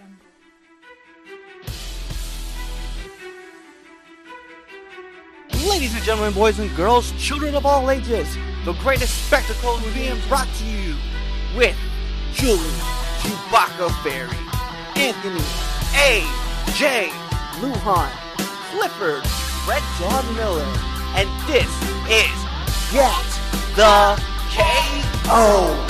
jungle. Ladies and gentlemen, boys and girls, children of all ages, the greatest spectacle is being brought to you with Julie, Chewbacca Fairy, Anthony, A, J, Luhan, Clifford, Red Dog Miller, and this is Get the KO.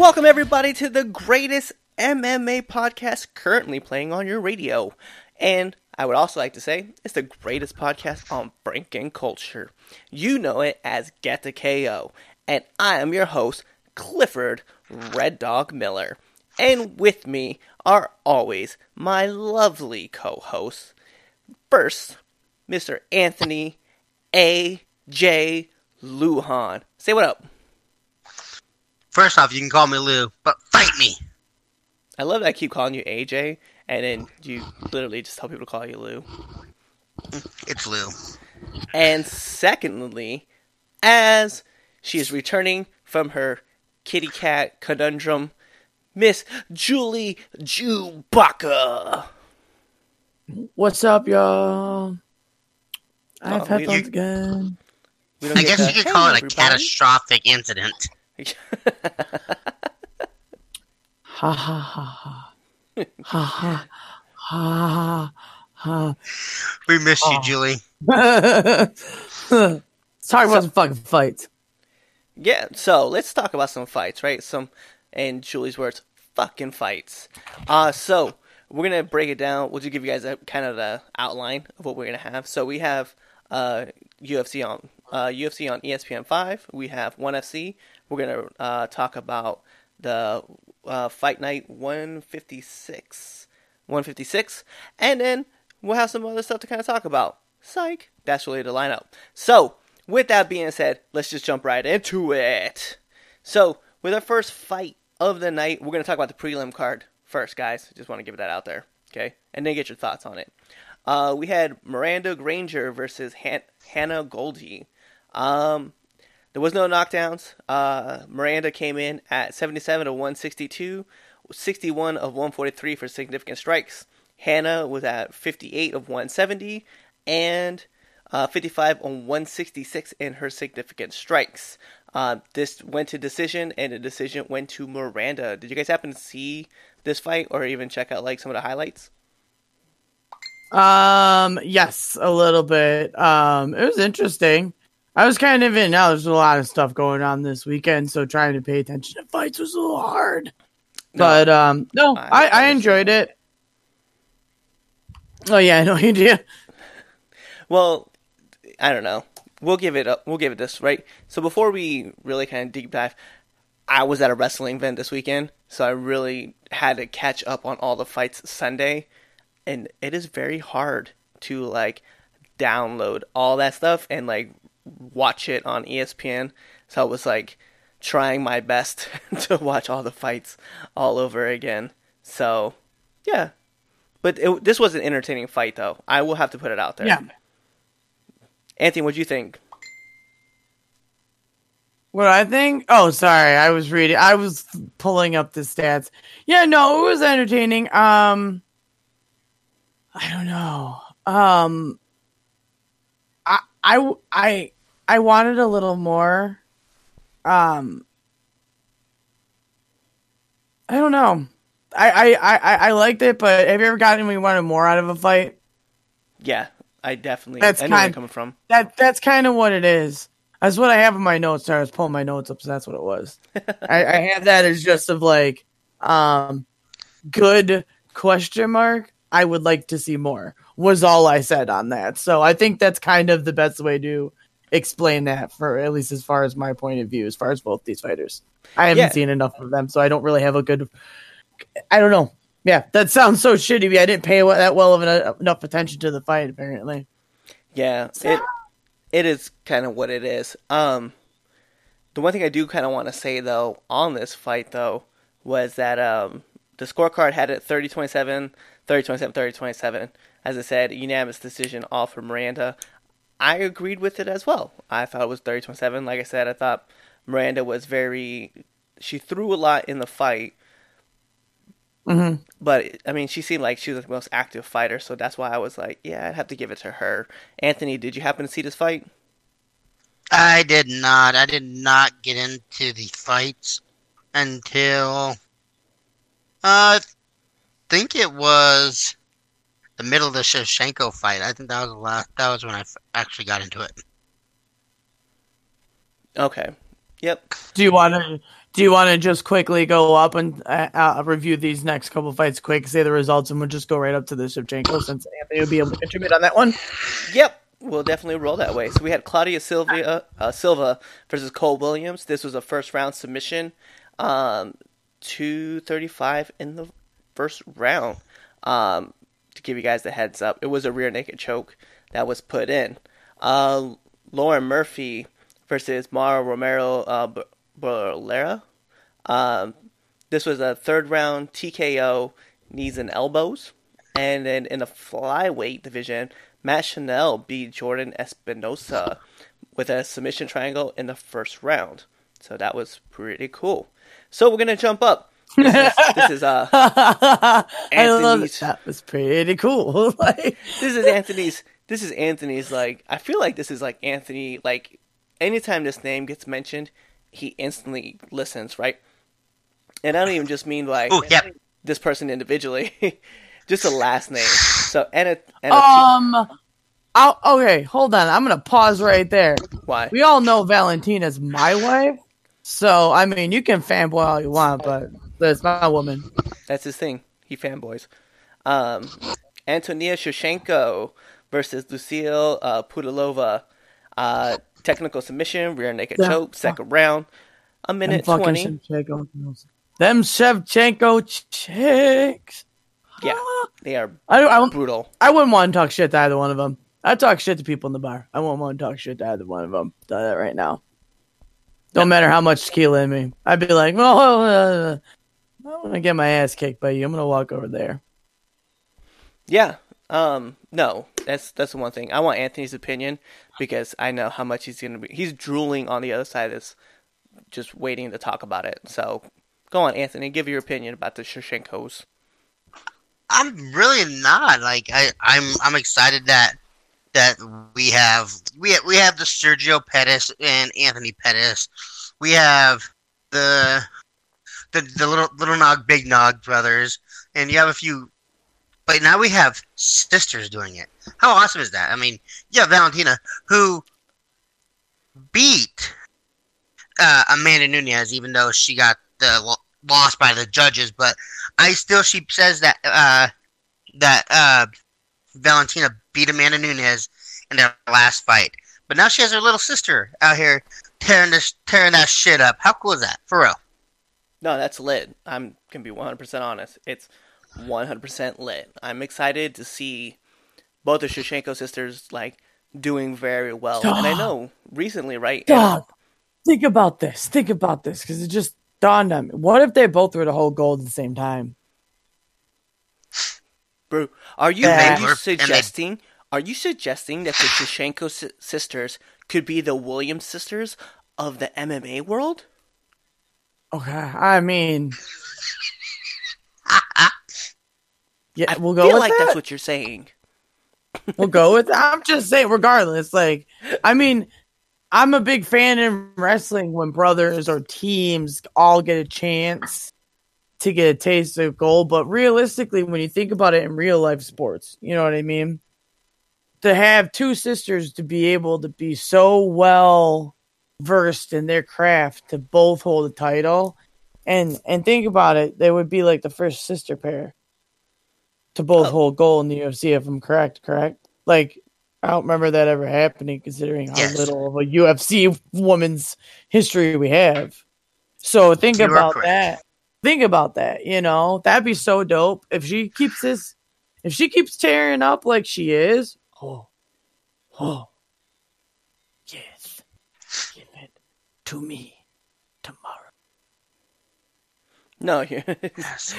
Welcome everybody to the greatest MMA podcast currently playing on your radio. And I would also like to say it's the greatest podcast on breaking culture. You know it as Get the KO. And I am your host, Clifford Red Dog Miller. And with me are always my lovely co-hosts. First, Mr. Anthony A. J. Luhan. Say what up. First off, you can call me Lou, but fight me. I love that I keep calling you AJ, and then you literally just tell people to call you Lou. It's Lou. And secondly, as she is returning from her kitty cat conundrum, Miss Julie Chewbacca. What's up, y'all? I have Oh, we- headphones again. I guess you could "Hey, call it a everybody." catastrophic incident. Ha ha ha ha. Ha ha ha ha. We miss you, Oh. Julie. Let's about some fucking fights. Yeah, so let's talk about some fights, right? Some, in Julie's words, fucking fights. Uh, so we're gonna break it down. We'll just give you guys a kind of the outline of what we're gonna have. So we have uh, UFC on uh, UFC on ESPN five. We have ONE FC. We're gonna uh, talk about the uh, Fight Night one fifty six, one fifty six, and then we'll have some other stuff to kind of talk about. Psych. That's really the lineup. So with that being said, let's just jump right into it. So, with our first fight of the night, we're to talk about the prelim card first, guys. Just want to give that out there, okay? And then get your thoughts on it. Uh, we had Miranda Granger versus Han- Hannah Goldy. Um, there was no knockdowns. Uh, Miranda came in at 77 of 162, 61 of 143 for significant strikes. Hannah was at 58 of 170, and uh, 55 on 166 in her significant strikes. Uh, this went to decision, and the decision went to Miranda. Did you guys happen to see this fight, or even check out like some of the highlights? Um, yes, a little bit. Um, it was interesting. I was kind of in. Now there's a lot of stuff going on this weekend, so trying to pay attention to fights was a little hard. No. But um, no, I- I, I enjoyed it. Oh yeah, no idea. Well, I don't know. We'll give it up. We'll give it this right. So before we really kind of deep dive, I was at a wrestling event this weekend, so I really had to catch up on all the fights Sunday, and it is very hard to like download all that stuff and like watch it on ESPN. So I was like trying my best to watch all the fights all over again. So yeah, but it, this was an entertaining fight, though. I will have to put it out there. Yeah. Anthony, what do you think? What I think? Oh, sorry, I was reading. I was pulling up the stats. Yeah, no, it was entertaining. Um, I don't know. Um, I, I, I, wanted a little more. Um, I don't know. I, I, I, I- liked it, but have you ever gotten when you wanted more out of a fight? Yeah, I definitely. That's I know where you're kind- coming from. That that's kind of what it is. That's what I have in my notes. Sorry, I was pulling my notes up, so that's what it was. I, I have that as just of like, um, good question mark. I would like to see more. Was all I said on that. So I think that's kind of the best way to explain that for at least as far as my point of view, as far as both these fighters. I haven't Yeah. seen enough of them, so I don't really have a good. I don't know. Yeah, that sounds so shitty. I didn't pay that well of an, enough attention to the fight. Apparently, Yeah, it it is kind of what it is. Um, the one thing I do kind of want to say though on this fight though was that um the scorecard had it 30-27, 30-27, 30-27. As I said, unanimous decision all for Miranda. I agreed with it as well. I thought it was 30-27. Like I said, I thought Miranda was very she threw a lot in the fight, hmm but I mean, she seemed like she was the most active fighter, so that's why I was like, yeah, I'd have to give it to her. Anthony, did you happen to see this fight? I did not. I did not get into the fights until uh, I think it was the middle of the Shevchenko fight. I think that was the last. That was when I f- actually got into it. Okay. Yep. Do you want to? Do you want to just quickly go up and uh, uh, review these next couple fights quick, say the results, and we'll just go right up to the Shevchenko since Anthony will be able to contribute on that one. Yep. We'll definitely roll that way. So we had Claudio Silva, uh, Silva versus Cole Williams. This was a first round submission. Um, 235 in the first round. Um, to give you guys the heads up, it was a rear naked choke that was put in. Uh, Lauren Murphy versus Mara Romero uh, Borella. Um, this was a third round TKO, knees and elbows. And then in the flyweight division, Matt Schnell beat Jordan Espinosa with a submission triangle in the first round. So that was pretty cool. So we're gonna jump up. This is, this is uh I love it. That was pretty cool. like, this is Anthony's this is Anthony's like I feel like this is like Anthony like anytime this name gets mentioned, he instantly listens, right? And I don't even just mean like Oh, yep. this person individually, just a last name. So Anna, Anna um, I'll, okay, hold on. I'm gonna pause right there. why? We all know Valentina's my wife, so I mean, you can fanboy all you want, but that's my woman. That's his thing. He fanboys. Um, Antonia Shevchenko versus Lucille uh, Pudilova. Uh, technical submission, rear naked Yeah. choke, second round. A Them minute fucking 20. Shevchenko, them Shevchenko chicks. Yeah, they are I, I, brutal. I wouldn't want to talk shit to either one of them. I talk shit to people in the bar. I wouldn't want to talk shit to either one of them. Tell that right now. Don't matter how much tequila in me. I'd be like, well, uh, I'm gonna get my ass kicked by you. I'm gonna walk over there. Yeah. Um. No. That's that's the one thing. I want Anthony's opinion because I know how much he's gonna be. He's drooling on the other side of this, just waiting to talk about it. So, go on, Anthony. Give your opinion about the Shevchenkos. I'm really not like I, I'm. I'm excited that that we have we we have the Sergio Pettis and Anthony Pettis. We have the the the little little nog big nog brothers, and you have a few. But now we have sisters doing it. How awesome is that? I mean, yeah, Valentina who beat uh, Amanda Nunes, even though she got the lo- lost by the judges, but I still she says that uh, that uh, Valentina beat Amanda Nunes in their last fight, but now she has her little sister out here tearing this tearing that shit up. How cool is that, for real? No, that's lit. I'm gonna be 100% honest. It's 100% lit. I'm excited to see both the Shevchenko sisters like doing very well. And I know recently, right? Dog, think about this. Think about this because it just dawned on me. What if they both were to hold gold at the same time? Bro, are you, Yeah. are you And they- suggesting? Are you suggesting that the Shevchenko si- sisters could be the Williams sisters of the MMA world? Okay, I mean, yeah, we'll go feel with like that. that's what you're saying. we'll go with. I'm just saying, regardless. Like, I mean, I'm a big fan in wrestling when brothers or teams all get a chance to get a taste of gold. But realistically, when you think about it in real life sports, you know what I mean? To have two sisters to be able to be so well versed in their craft to both hold a title and and think about it, they would be like the first sister pair to both Oh. hold gold in the UFC if I'm correct, correct? Like I don't remember that ever happening considering how Yes. little of a UFC woman's history we have. So think You about that. Think about that, you know? That'd be so dope if she keeps this if she keeps tearing up like she is. Oh. Oh. Yes. Give it to me tomorrow. No, you That's so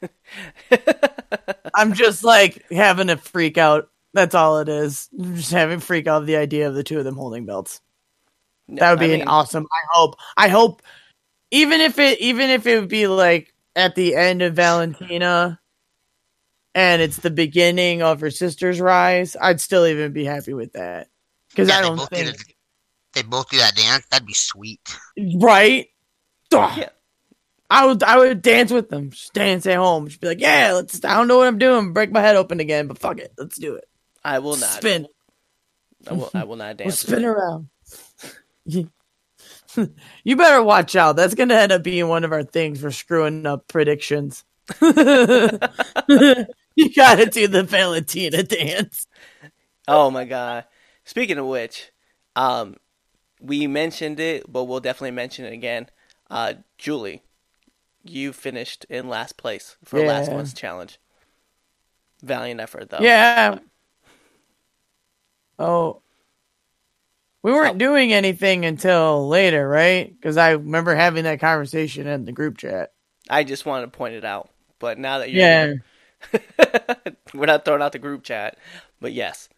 weird. I'm just like having a freak out. That's all it is. I'm just having a freak out of the idea of the two of them holding belts. That would be I an mean, awesome. I hope. I hope even if it even if it would be like at the end of Valentina and it's the beginning of her sister's rise, I'd still even be happy with that. Because Yeah, I don't think the- they both do that dance. That'd be sweet. right. Yeah. I would I would dance with them. Just dance at home. Just be like, yeah, let's I don't know what I'm doing, break my head open again, but fuck it. Let's do it. I will not. Spin. I will. I will not We'll dance. spin around. you you better watch out. That's gonna end up being one of our things for screwing up predictions. you gotta do the Valentina dance. Oh my god! Speaking of which, um, we mentioned it, but we'll definitely mention it again. Uh, Julie, you finished in last place for last Yeah. month's challenge. Valiant effort, though. Yeah. Oh. We weren't Oh. doing anything until later, right? Because I remember having that conversation in the group chat. I just wanted to point it out. But now that you're Yeah. here, we're not throwing out the group chat. But yes,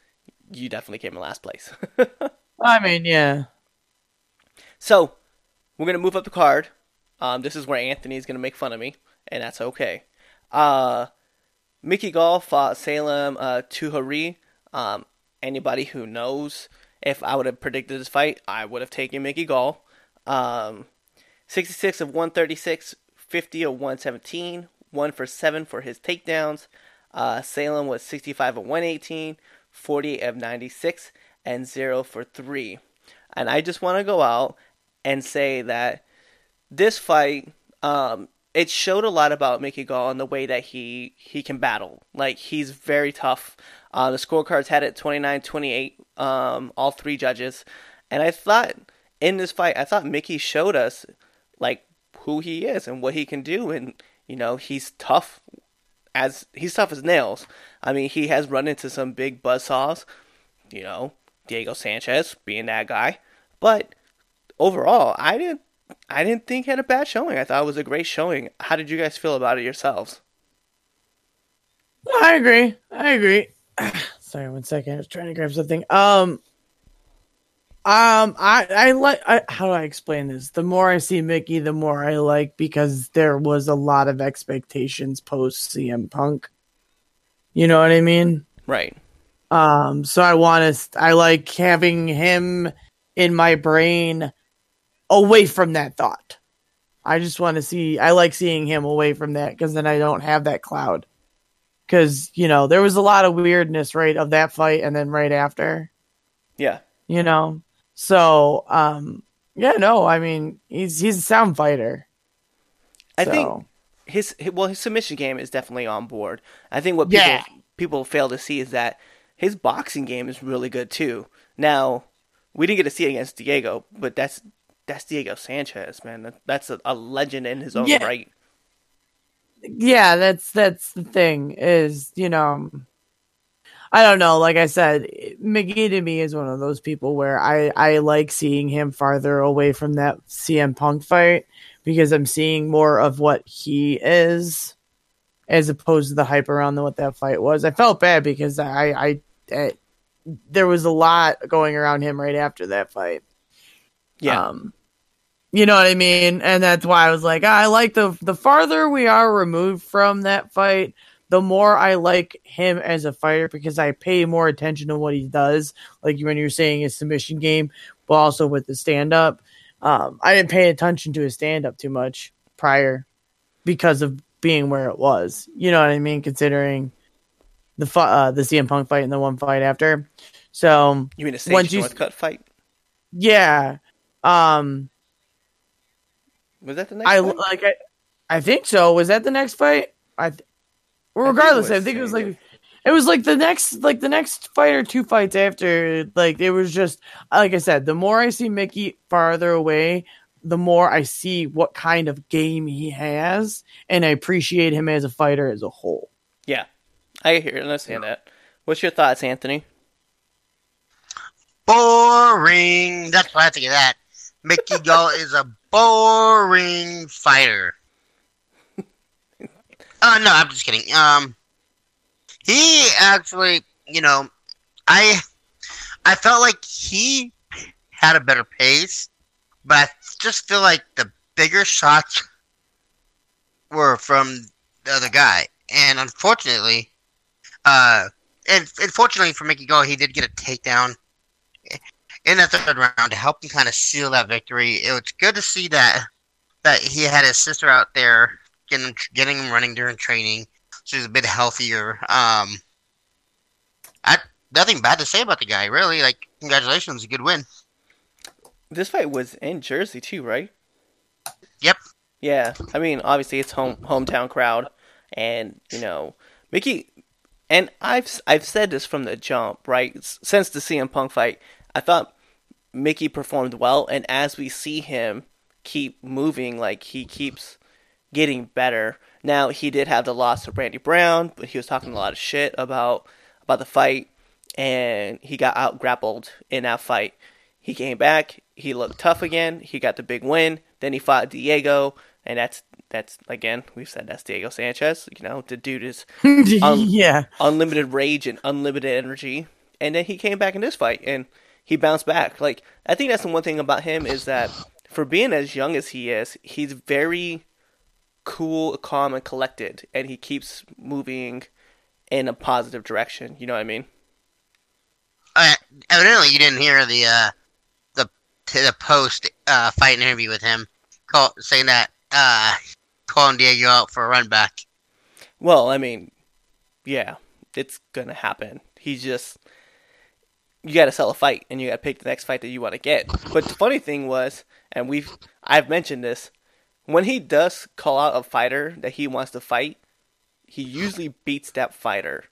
you definitely came in last place. I mean, yeah. So, we're to move up the card. Um, this is where Anthony's going to make fun of me, and that's okay. Uh, Mickey Gall fought Salem uh, Touahri. Um, anybody who knows, if I would have predicted this fight, I would have taken Mickey Gall. Um, 66 of 136, 50 of 117, 1 for 7 for his takedowns. Uh, Salem was 65 of 118, 48 of 96, and 0 for 3. And I just want to go out and say that this fight, um, it showed a lot about Mickey Gall and the way that he, he can battle. Like, he's very tough. Uh, the scorecards had it 29 28, um, all three judges. And I thought in this fight, I thought Mickey showed us, like, who he is and what he can do. And, you know, he's tough as he's tough as nails. I mean, he has run into some big buzzsaws, you know, Diego Sanchez being that guy. But overall, I didn't I didn't think he had a bad showing. I thought it was a great showing. How did you guys feel about it yourselves? I agree. I agree. Sorry, one second. I was trying to grab something. Um, um, I I like. I, how do I explain this? The more I see Mickey, the more I like because there was a lot of expectations post CM Punk. You know what I mean? Right. Um, so I want to. I like having him in my brain away from that thought. I just want to see. I like seeing him away from that because then I don't have that cloud. Because you know there was a lot of weirdness right of that fight, and then right after, Yeah. you know. So, um, yeah, no, I mean he's he's a sound fighter. I so. think his well his submission game is definitely on board. I think what people Yeah. people fail to see is that his boxing game is really good too. Now, we didn't get to see it against Diego, but that's that's Diego Sanchez, man. That, that's a, a legend in his own Yeah. right. yeah, that's that's the thing is, you know, I don't know. Like I said, McGee to me is one of those people where I I like seeing him farther away from that CM Punk fight because I'm seeing more of what he is as opposed to the hype around what that fight was. I felt bad because I I, I there was a lot going around him right after that fight. Yeah. Um, you know what I mean? And that's why I was like, I like the the farther we are removed from that fight, the more I like him as a fighter because I pay more attention to what he does. Like when you're saying his submission game, but also with the stand up. Um, I didn't pay attention to his stand up too much prior because of being where it was. You know what I mean? Considering the fu- uh, the CM Punk fight and the one fight after. So you mean a Sage you- Northcutt fight? yeah, um, Was that the next I fight? like I, I think so. Was that the next fight? I, th- well, I think regardless, I think it was like it was like the next like the next fight or two fights after. Like it was just like I said. The more I see Mickey farther away, the more I see what kind of game he has, and I appreciate him as a fighter as a whole. Yeah, I hear and understand that. What's your thoughts, Anthony? Boring. That's what I think of that. Mickey Gall is a boring fighter. Uh, no, I'm just kidding. Um, he actually, you know, I, I felt like he had a better pace, but I just feel like the bigger shots were from the other guy, and unfortunately, uh, and unfortunately for Mickey Gall, he did get a takedown in the third round to help him kind of seal that victory. It was good to see that that he had his sister out there getting getting him running during training. So he's a bit healthier. Um, I nothing bad to say about the guy, really. Like, congratulations, a good win. This fight was in Jersey too, right? Yep. Yeah, I mean, obviously it's home hometown crowd, and you know, Mickey, and I've I've said this from the jump, right? Since the CM Punk fight, I thought Mickey performed well, and as we see him keep moving, like he keeps getting better. Now he did have the loss to Randy Brown, but he was talking a lot of shit about about the fight, and he got out grappled in that fight. He came back, he looked tough again. He got the big win. Then he fought Diego, and that's that's again we've said that's Diego Sanchez. You know the dude is un- yeah, unlimited rage and unlimited energy. And then he came back in this fight and he bounced back. Like I think that's the one thing about him is that for being as young as he is, he's very cool, calm, and collected, and he keeps moving in a positive direction. You know what I mean? Uh, evidently, you didn't hear the uh, the the post uh, fight interview with him, call, saying that uh, calling Diego out for a run back. Well, I mean, yeah, it's gonna happen. He's just you got to sell a fight, and you got to pick the next fight that you want to get. But the funny thing was, and we've I've mentioned this, when he does call out a fighter that he wants to fight, he usually beats that fighter.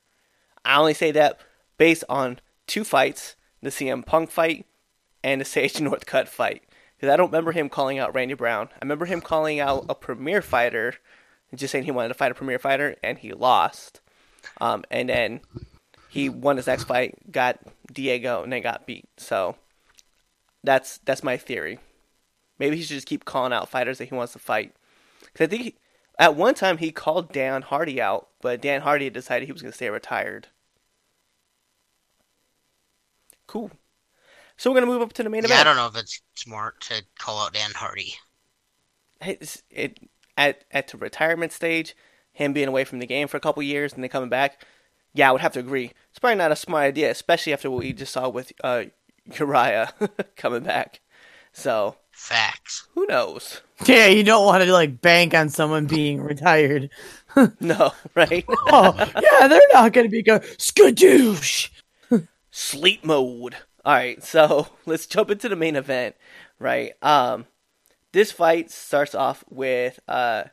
I only say that based on two fights: the CM Punk fight and the Sage Northcutt fight. Because I don't remember him calling out Randy Brown. I remember him calling out a premier fighter, just saying he wanted to fight a premier fighter, and he lost. Um, and then he won his next fight, got Diego, and then got beat. So that's that's my theory. Maybe he should just keep calling out fighters that he wants to fight. Because I think he, at one time he called Dan Hardy out, but Dan Hardy decided he was going to stay retired. Cool. So we're gonna move up to the main Yeah, event. I don't know if it's smart to call out Dan Hardy. It's- it at at the retirement stage, him being away from the game for a couple years and then coming back. Yeah, I would have to agree. It's probably not a smart idea, especially after what we just saw with uh, Urijah coming back. So Facts. who knows? yeah. You don't want to like bank on someone being retired. No, right? Oh yeah, they're not going to be going skadoosh. Sleep mode. All right, so let's jump into the main event. Right. Um, this fight starts off with uh,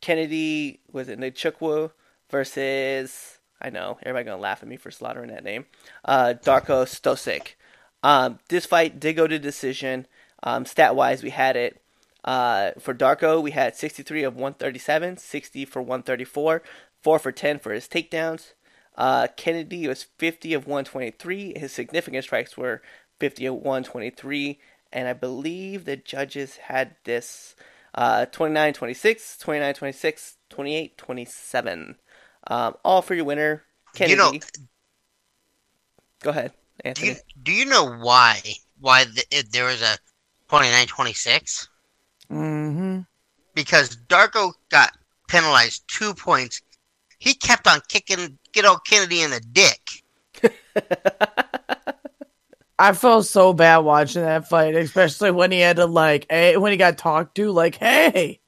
Kennedy was it Nzechukwu versus I know everybody gonna laugh at me for slaughtering that name. Uh, Darko Stosic. Um, this fight did go to decision. Um, stat wise, we had it. Uh, for Darko, we had 63 of 137, 60 for 134, 4 for 10 for his takedowns. Uh, Kennedy was 50 of 123. His significant strikes were 50 of 123. And I believe the judges had this uh, 29 26, 29 26, 28 27. Um, all for your winner, Kennedy. You know, Go ahead, do Anthony. you do you know why why the, it, there was a 29-26? Mm-hmm. Because Darko got penalized two points. He kept on kicking get old Kennedy in the dick. I felt so bad watching that fight, especially when he had to like, eh, when he got talked to, like, hey,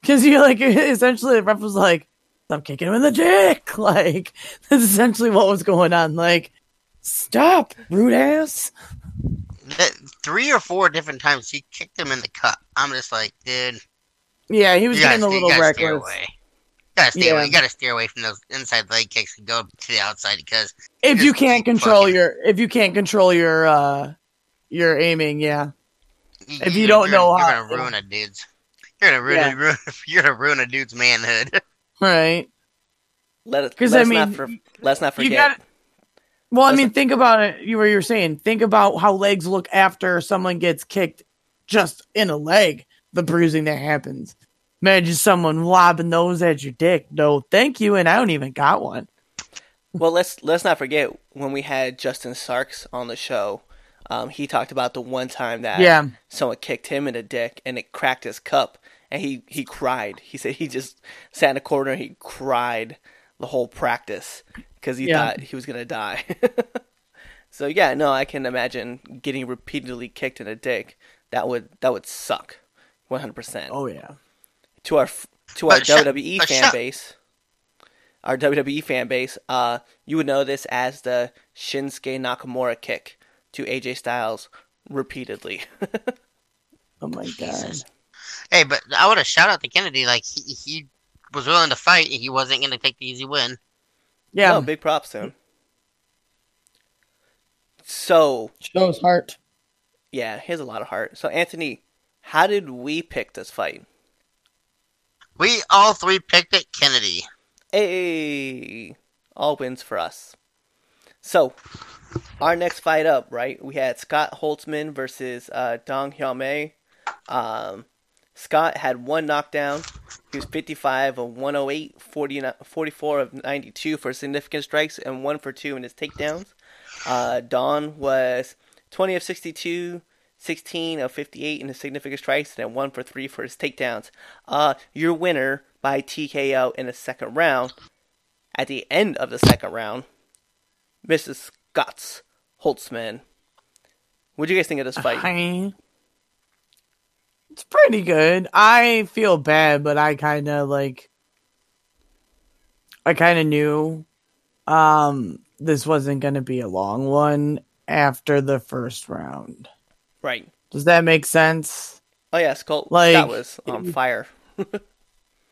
because you like essentially the ref was like, "Stop kicking him in the dick." Like that's essentially what was going on. Like, stop, rude ass. Three or four different times he kicked him in the cup. I'm just like, dude, Yeah, he was getting a little reckless. Away. You gotta stay Yeah. away. You gotta steer away from those inside leg kicks and go to the outside because If you can't control fucking- your, if you can't control your, uh your aiming, yeah, you, If you don't you're, know you're how- gonna ruin a dude's. You're gonna ruin, Yeah. ruin you're gonna ruin a dude's manhood. right. Let us. 'Cause, Let's I not. mean, For, let's not you forget. got- Well, I Listen- mean, think about it. You were you were saying, think about how legs look after someone gets kicked just in a leg. The bruising that happens. Imagine someone lobbing those at your dick. No, thank you, and I don't even got one. Well, let's let's not forget when we had Justin Sarks on the show. Um, he talked about the one time that Yeah. someone kicked him in the dick and it cracked his cup, and he he cried. He said he just sat in a corner and he cried the whole practice because he Yeah. thought he was gonna die. so yeah, no, I can imagine getting repeatedly kicked in the dick. That would that would suck, one hundred percent. Oh yeah. To our to our But shut- WWE but fan shut- base, our WWE fan base, uh, you would know this as the Shinsuke Nakamura kick to AJ Styles repeatedly. Oh my god. Hey, but I want to shout out to Kennedy. Like he, he was willing to fight. He wasn't going to take the easy win. Yeah. Oh, big props to him. So, Shows heart. yeah, he has a lot of heart. So, Anthony, how did we pick this fight? We all three picked it. Kennedy. Hey, all wins for us. So, our next fight up, right? We had Scott Holtzman versus uh, Dong Hyun Ma. Um, Scott had one knockdown. He was 55 of 108, 40, 44 of 92 for significant strikes, and one for two in his takedowns. Uh, Don was 20 of 62, 16 of 58 in his significant strikes, and one for three for his takedowns. Uh, your winner by TKO in the second round. At the end of the second round, Mrs. Scotts Holtzman. What do you guys think of this fight? It's pretty good. I feel bad, but I kind of like. I kind of knew, um, this wasn't going to be a long one after the first round. Right. Does that make sense? Oh yeah, Scott. Like- that was on fire.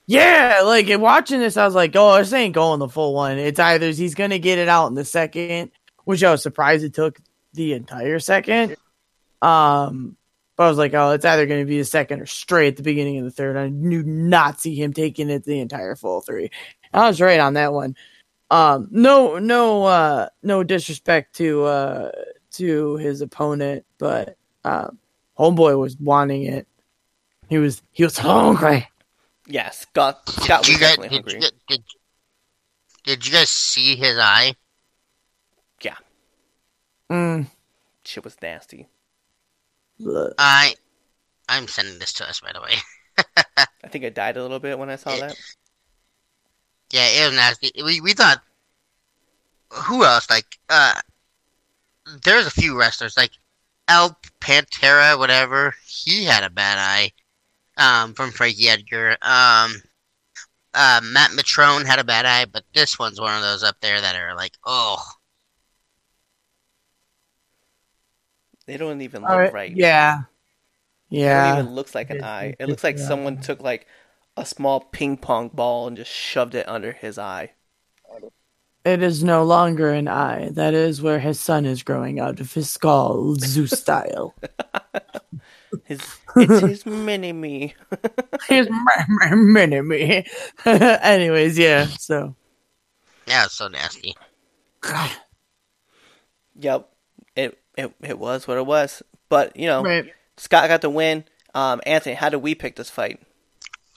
Yeah, like watching this, I was like, "Oh, this ain't going the full one. It's either he's gonna get it out in the second, which I was surprised it took the entire second. Um, but I was like, "Oh, it's either gonna be the second or straight at the beginning of the third. I knew not see him taking it the entire full three. I was right on that one. Um, no, no, uh, no disrespect to uh to his opponent, but um, homeboy was wanting it. He was he was hungry. Yeah, Scott. Scott Did was you guys definitely did you, hungry. did, did you guys see his eye? Yeah, Mm. shit was nasty. Bleh. I I'm sending this to us by the way. I think I died a little bit when I saw that. Yeah, it was nasty. We we thought who else? Like uh there's a few wrestlers like El Pantera, whatever. He had a bad eye. Um, from Frankie Edgar. Um, uh, Matt Mitrione had a bad eye, but this one's one of those up there that are like, oh, They don't even look All right. right. Yeah. Yeah. don't even looks like an It- eye. it- It looks like yeah. someone took like a small ping pong ball and just shoved it under his eye. It is no longer an eye. That is where his son is growing out of his skull, Zeus style. His it's his mini me. His mini me. Anyways, yeah. So. yeah, so nasty. Yep. It it it was what it was. But you know, Right. Scott got the win. Um, Anthony, how did we pick this fight?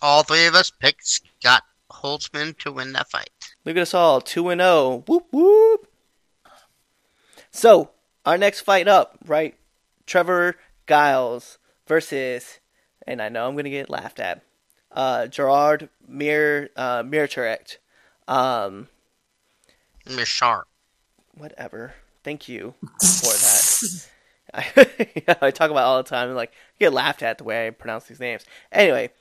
All three of us picked Scott Holtzman to win that fight. Look at us all, two and zero. Whoop whoop. So our next fight up, right? Trevin Giles versus, and I know I'm gonna get laughed at. Uh, Gerald Mir uh, Mirturek. Um, Miss Sharp. whatever. Thank you for that. I, talk about it all the time. and like I get laughed at the way I pronounce these names. Anyway,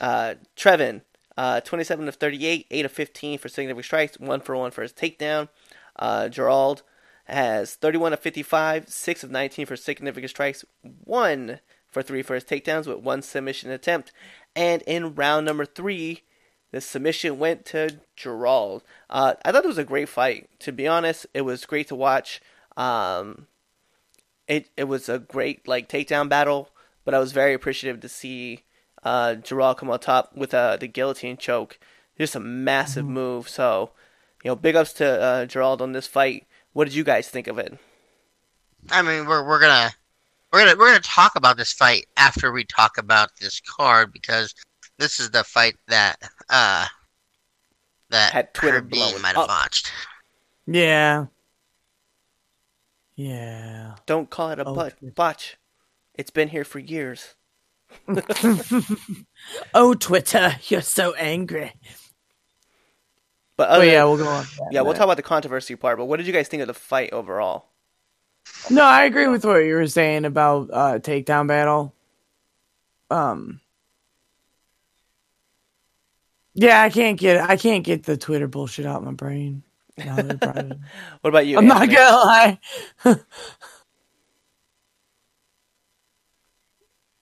uh, Trevin, uh, twenty-seven of thirty-eight, eight of fifteen for significant strikes, one for one for his takedown. Uh, Gerald has thirty-one of fifty-five, six of nineteen for significant strikes, one for three for his takedowns with one submission attempt. And in round number three, the submission went to Gerald. Uh, I thought it was a great fight. To be honest, it was great to watch. Um, it it was a great like takedown battle, but I was very appreciative to see uh, Gerald come on top with uh, the guillotine choke. Just a massive move. So, you know, big ups to uh, Gerald on this fight. What did you guys think of it? I mean, we're we're gonna we're gonna we're gonna talk about this fight after we talk about this card because this is the fight that uh that Had Twitter Herb Dean blowing might have up. watched. Yeah. Yeah. Don't call it a Oh, butt botch. It's been here for years. oh, Twitter, you're so angry. But Oh other yeah, we'll go on. yeah, we'll in talk about the controversy part. But what did you guys think of the fight overall? No, I agree with what you were saying about uh takedown battle. Um. Yeah, I can't get I can't get the Twitter bullshit out of my brain. now that I brought it up. What about you? I'm not gonna lie.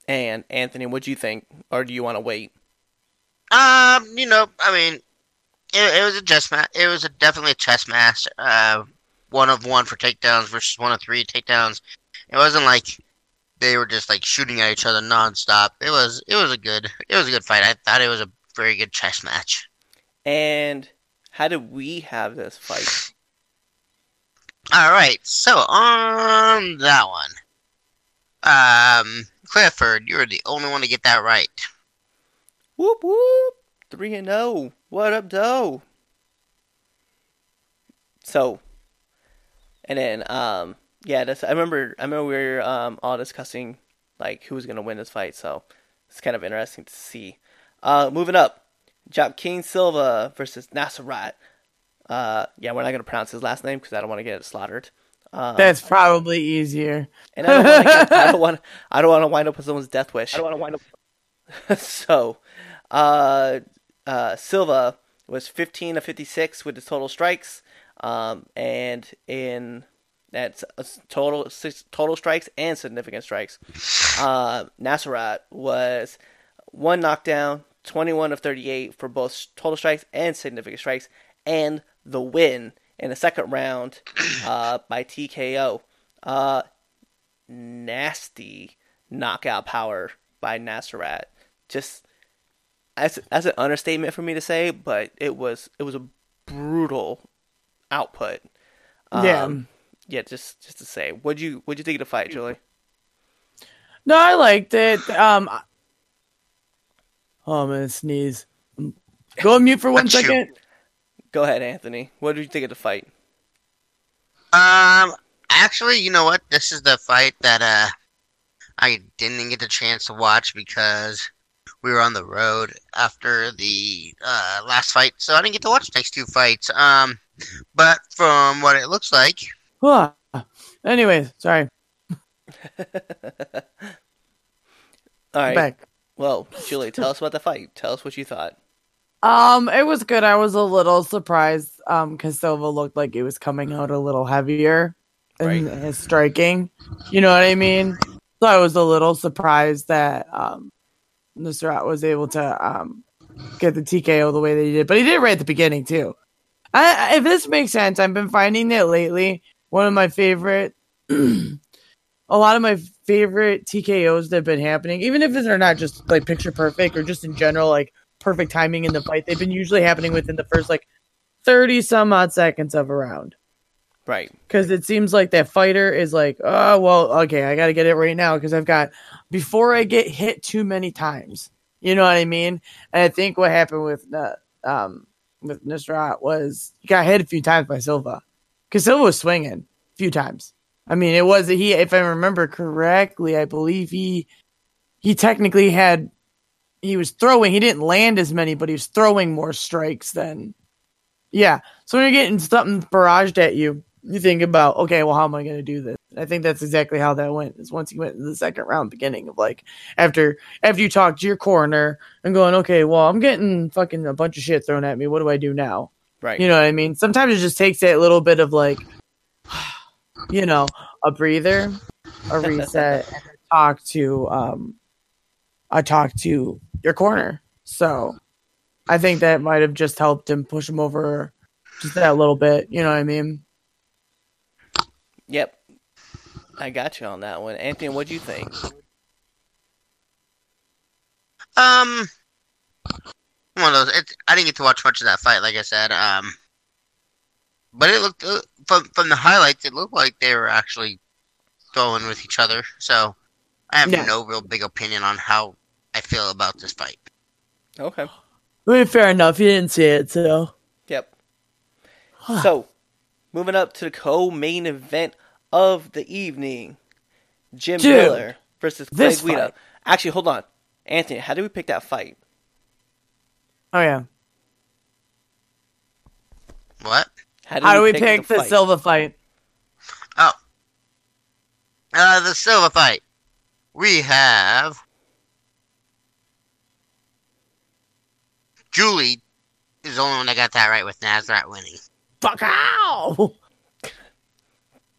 And Anthony, what do you think, or do you want to wait? Um, you know, I mean, it, it was a chess match. It was a, definitely a chess match. Uh, one of one for takedowns versus one of three takedowns. It wasn't like they were just like shooting at each other nonstop. It was it was a good it was a good fight. I thought it was a very good chess match. And how did we have this fight? All right, so on that one, um, Clifford, you were the only one to get that right. Whoop whoop, three and zero. What up, doe? So, and then um, yeah, that's I remember. I remember we were um all discussing like who was gonna win this fight. So it's kind of interesting to see. Uh, moving up, Joaquin Silva versus Nasrat. Uh, yeah, we're not gonna pronounce his last name because I don't want to get it slaughtered. Um, That's probably easier. and I don't want to. I don't want. I don't want to wind up with someone's death wish. I don't want to wind up. so, uh, uh, Silva was 15 of 56 with his total strikes, um, and in that's a s- total six total strikes and significant strikes. Uh, Nasrat was one knockdown, 21 of 38 for both total strikes and significant strikes, and the win in the second round uh, by TKO. Uh, nasty knockout power by Nasrat. Just as as an understatement for me to say, but it was it was a brutal output. Yeah. Um, yeah. Just just to say, what'd you what'd you think of the fight, Julie? No, I liked it. Um, I- oh, I'm gonna sneeze. Go on mute for one second. Achoo. second. Go ahead, Anthony. What did you think of the fight? Um, actually, you know what? This is the fight that uh I didn't get the chance to watch because we were on the road after the uh, last fight, so I didn't get to watch the next two fights. Um, but from what it looks like. Anyways, sorry. All right. Back. Well, Julie, tell us about the fight. Tell us what you thought. Um, it was good. I was a little surprised um because Silva looked like he was coming out a little heavier in Right. his striking. You know what I mean? So I was a little surprised that um Nusrat was able to um get the TKO the way that he did, but he did right at the beginning too. I- if this makes sense, I've been finding that lately one of my favorite, a lot of my favorite TKOs that have been happening, even if they're not just like picture perfect or just in general like perfect timing in the fight, they've been usually happening within the first like thirty some odd seconds of a round Right. because it seems like that fighter is like, oh well, okay, I got to get it right now because I've got before I get hit too many times. You know what I mean? And I think what happened with uh, um with Nusrat was he got hit a few times by Silva because Silva was swinging a few times. I mean, it was he if I remember correctly, I believe he he technically had he was throwing. He didn't land as many, but he was throwing more strikes than yeah. So when you're getting something barraged at you, you think about, okay, well, how am I going to do this? I think that's exactly how that went. Is once you went to the second round, beginning of like after after you talk to your corner and going, okay, well, I'm getting fucking a bunch of shit thrown at me. What do I do now? Right. You know what I mean? Sometimes it just takes that little bit of like, you know, a breather, a reset, and a talk to um, I talk to your corner. So I think that might have just helped him push him over just that little bit. You know what I mean? Yep. I got you on that one. Anthony, what do you think? um, one of those. It, I didn't get to watch much of that fight, like I said. Um, but it looked uh, from from the highlights, it looked like they were actually throwing with each other. So I have Yeah. no real big opinion on how I feel about this fight. Okay. I mean, fair enough. You didn't see it, so Yep. so, moving up to the co-main event of the evening: Jim Dude, Miller versus Clay this Guida. fight. Actually, hold on, Anthony. How did we pick that fight? Oh yeah. What? How do we pick the fight? Silva fight? Oh. Uh, the Silva fight. We have Julie is the only one that got that right with Nasrat winning. Fuck ow!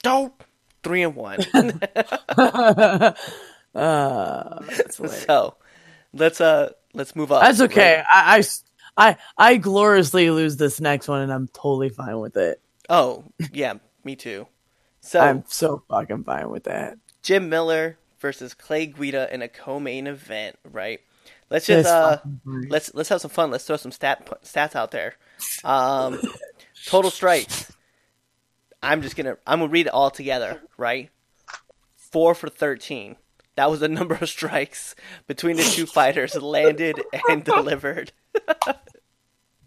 Don't three and one. uh, that's, so let's uh let's move on. That's okay. right? I, I s- I- I gloriously lose this next one, and I'm totally fine with it. Oh yeah, me too. So I'm so fucking fine with that. Jim Miller versus Clay Guida in a co-main event, right? Let's just uh let's let's have some fun. Let's throw some stat stats out there. Um, total strikes. I'm just gonna I'm gonna read it all together, right? Four for thirteen. That was the number of strikes between the two fighters landed and delivered.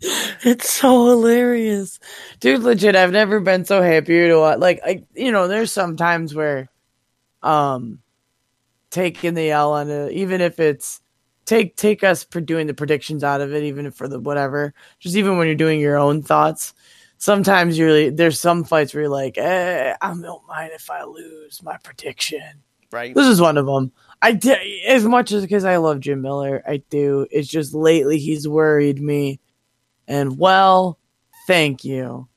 It's so hilarious, dude. Legit, I've never been so happy to watch. Like, I, you know, there's some times where, um, taking the L on it, even if it's take take us for doing the predictions out of it, even for the whatever, just even when you're doing your own thoughts. Sometimes you're really, there's some fights where you're like, eh, I don't mind if I lose my prediction. Right? This is one of them. I did as much as because I love Jim Miller. I do. It's just lately he's worried me, and well, thank you,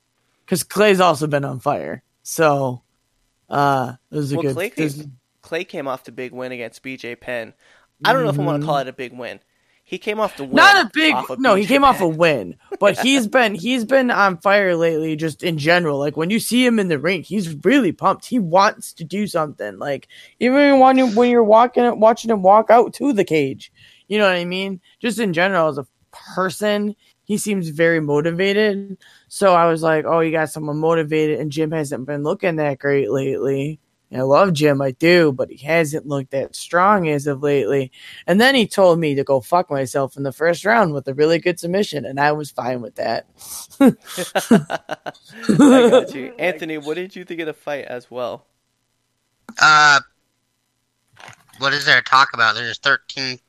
because Clay's also been on fire. So, uh, it was a Well, good. Clay came, Clay came off the big win against BJ Penn. I don't know if I want to call mm-hmm. it a big win. He came off the win. not a big. no, he came off a win, but he's been he's been on fire lately. Just in general, like when you see him in the ring, he's really pumped. He wants to do something. Like even when you when you're walking watching him walk out to the cage, you know what I mean. Just in general, as a person, he seems very motivated. So I was like, oh, you got someone motivated, and Jim hasn't been looking that great lately. And I love Jim, I do, but he hasn't looked that strong as of lately. And then he told me to go fuck myself in the first round with a really good submission, and I was fine with that. I got you, Anthony. What did you think of the fight as well? Uh, what is there to talk about? There's 13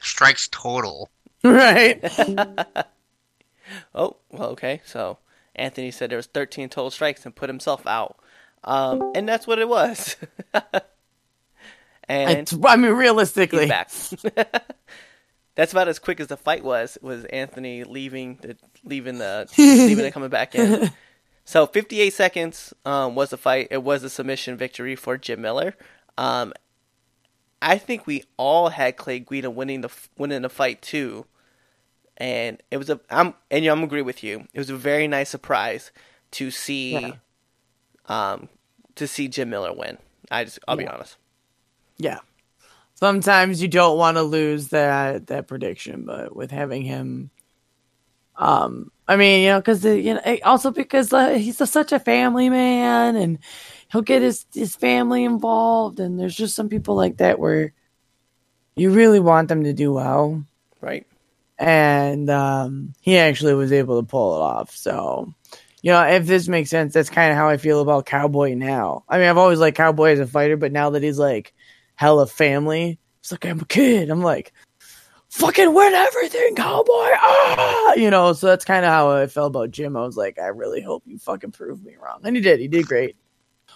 strikes total. right? Oh, well, okay. So Anthony said there was 13 total strikes and put himself out, um, and that's what it was. and I, I mean, realistically, back. that's about as quick as the fight was. Was Anthony leaving the leaving the leaving and coming back in? So 58 seconds um, was the fight. It was a submission victory for Jim Miller. Um, I think we all had Clay Guida winning the winning the fight too, and it was a I'm and yeah, I'm agree with you. It was a very nice surprise to see, Yeah. Um, to see Jim Miller win. I just I'll be honest. yeah. Sometimes you don't want to lose that that prediction, but with having him, um, I mean, you know, because you know, eh, also because uh, he's a, such a family man, and he'll get his his family involved, and there's just some people like that where you really want them to do well. Right? and um, he actually was able to pull it off. So, you know, if this makes sense, that's kind of how I feel about Cowboy now. I mean, I've always liked Cowboy as a fighter, but now that he's like hella family, it's like I'm a kid. I'm like, fucking win everything, Cowboy. Ah! You know, so that's kind of how I felt about Jim. I was like, I really hope you fucking prove me wrong, and he did. He did great.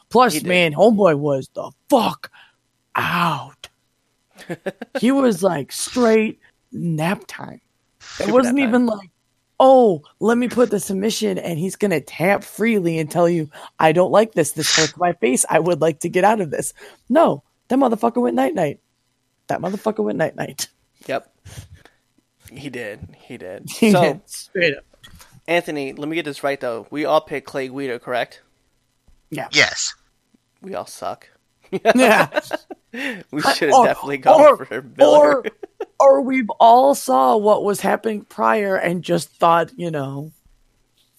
Plus, did. man, Homeboy was the fuck out. he was like straight nap time. It wasn't time. even like, oh, let me put the submission and he's gonna tap freely and tell you, I don't like this. This hurts my face. I would like to get out of this. No, that motherfucker went night night. That motherfucker went night night. Yep. He did. He did. He so did, straight up. Anthony, let me get this right though. We all picked Clay Guida, correct? Yeah. Yes. We all suck. Yeah. We should have definitely gone or- for Miller. or or we've all saw what was happening prior and just thought, you know,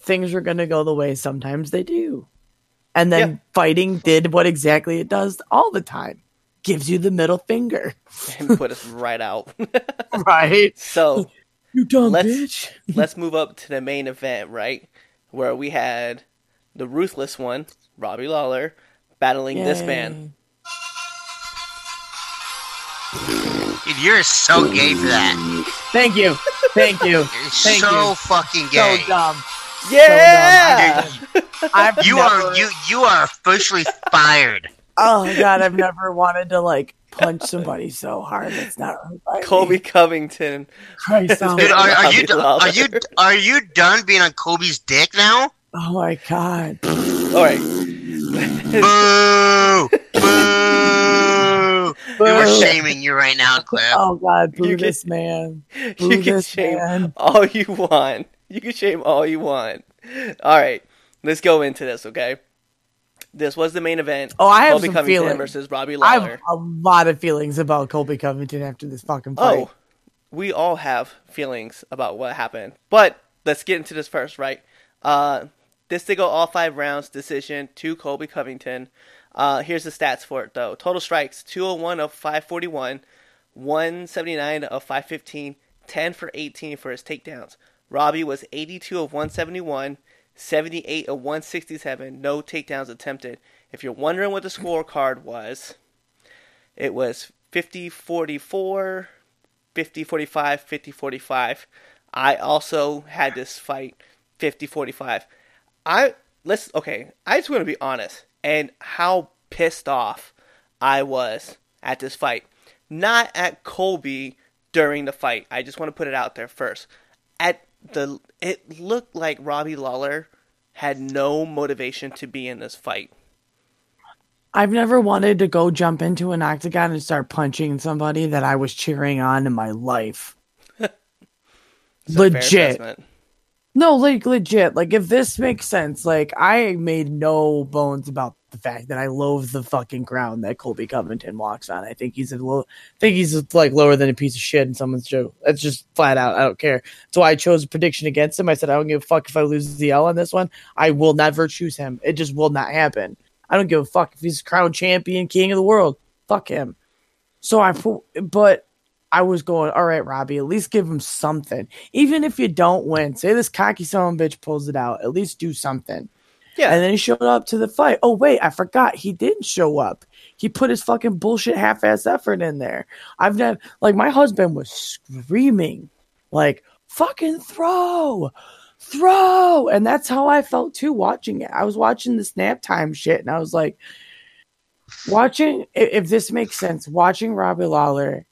things are gonna go the way sometimes they do. And then Yeah. fighting did what exactly it does all the time. Gives you the middle finger. and put us right out. Right. so You dumb Let's- bitch. let's move up to the main event, right? Where we had the ruthless one, Robbie Lawler, battling this man. Dude, you're so gay for that. Thank you. Thank you. You're Thank so you. fucking so dumb. Yeah. I've you never, are you you are officially fired. Oh my god, I've never wanted to like punch somebody so hard. It's not right by me. Covington. Christ, oh, Dude, are, are you Lawler. are you are you done being on Colby's dick now? oh my god. All right. Boo! Boo! Dude, we're shaming you right now, Cliff. Oh god, boo You can- man. Boo You can shame man. all you want. You can shame all you want. All right. Let's go into this, okay? This was the main event. Oh, I have Colby some Covington feelings. versus Robbie Lawler. I have a lot of feelings about Colby Covington after this fucking fight. Oh, we all have feelings about what happened. But let's get into this first, right? Uh, this did go all five rounds, decision to Colby Covington. Uh, here's the stats for it, though. Total strikes 201 of 541, 179 of 515, 10 for 18 for his takedowns. Robbie was 82 of 171, 78 of 167, no takedowns attempted. If you're wondering what the scorecard was, it was 50 44, 50 45, 50 45. I also had this fight 50 45. I let's okay, I just want to be honest and how pissed off I was at this fight. Not at Colby during the fight. I just want to put it out there first. At the it looked like Robbie Lawler had no motivation to be in this fight. I've never wanted to go jump into an octagon and start punching somebody that I was cheering on in my life. It's a fair Legit. No, like legit. Like if this makes sense, like I made no bones about the fact that I loathe the fucking ground that Colby Covington walks on. I think he's a low, I think he's like lower than a piece of shit in someone's show. That's just flat out. I don't care. That's why I chose a prediction against him. I said I don't give a fuck if I lose the L on this one. I will never choose him. It just will not happen. I don't give a fuck if he's crown champion, king of the world. Fuck him. So I but I was going, all right, Robbie, at least give him something. Even if you don't win, say this cocky son of a bitch pulls it out, at least do something. Yeah. And then he showed up to the fight. Oh, wait, I forgot. He didn't show up. He put his fucking bullshit half ass effort in there. I've never, like, my husband was screaming, like, fucking throw, throw. And that's how I felt too watching it. I was watching the snap time shit and I was like, watching, if this makes sense, watching Robbie Lawler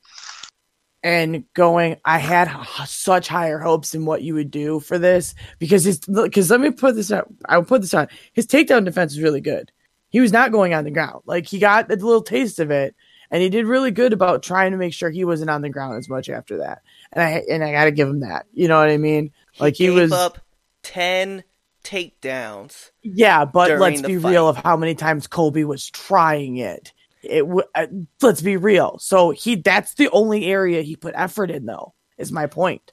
and going, I had h- such higher hopes in what you would do for this because his, because let me put this out, I'll put this on. His takedown defense is really good. He was not going on the ground. Like he got a little taste of it and he did really good about trying to make sure he wasn't on the ground as much after that. And I, and I got to give him that. You know what I mean? Like he, gave was, up 10 takedowns. yeah, but let's be fight. real of how many times Colby was trying it. It w- uh, let's be real. So he that's the only area he put effort in though. Is my point.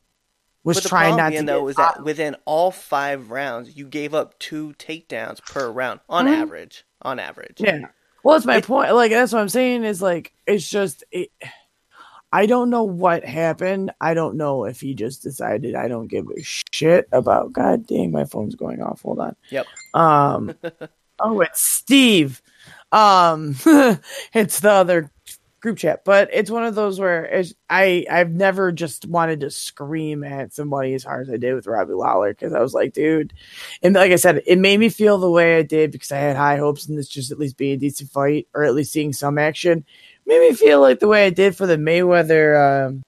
Was But trying not being, to though is that within all five rounds, you gave up two takedowns per round on Mhm. average. On average. Yeah. Well, that's my It- point. Like that's what I'm saying is like it's just it, I don't know what happened. I don't know if he just decided I don't give a shit about. God dang, my phone's going off. Hold on. Yep. Um. oh, it's Steve. Um, it's the other group chat, but it's one of those where I I've never just wanted to scream at somebody as hard as I did with Robbie Lawler because I was like, dude, and like I said, it made me feel the way I did because I had high hopes and this just at least being a decent fight or at least seeing some action. Made me feel like the way I did for the Mayweather um,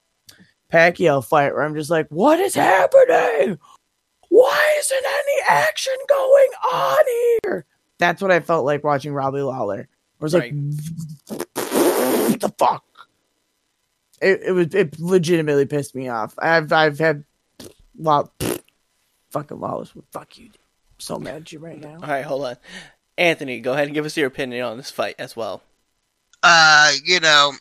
Pacquiao fight, where I'm just like, what is happening? Why isn't any action going on here? That's what I felt like watching Robbie Lawler. I was like, what the fuck? It, it was it legitimately pissed me off. I've I've had well, fucking lawless. Fuck you. I'm so mad at you right now. All right, hold on. Anthony, go ahead and give us your opinion on this fight as well. Uh, you know,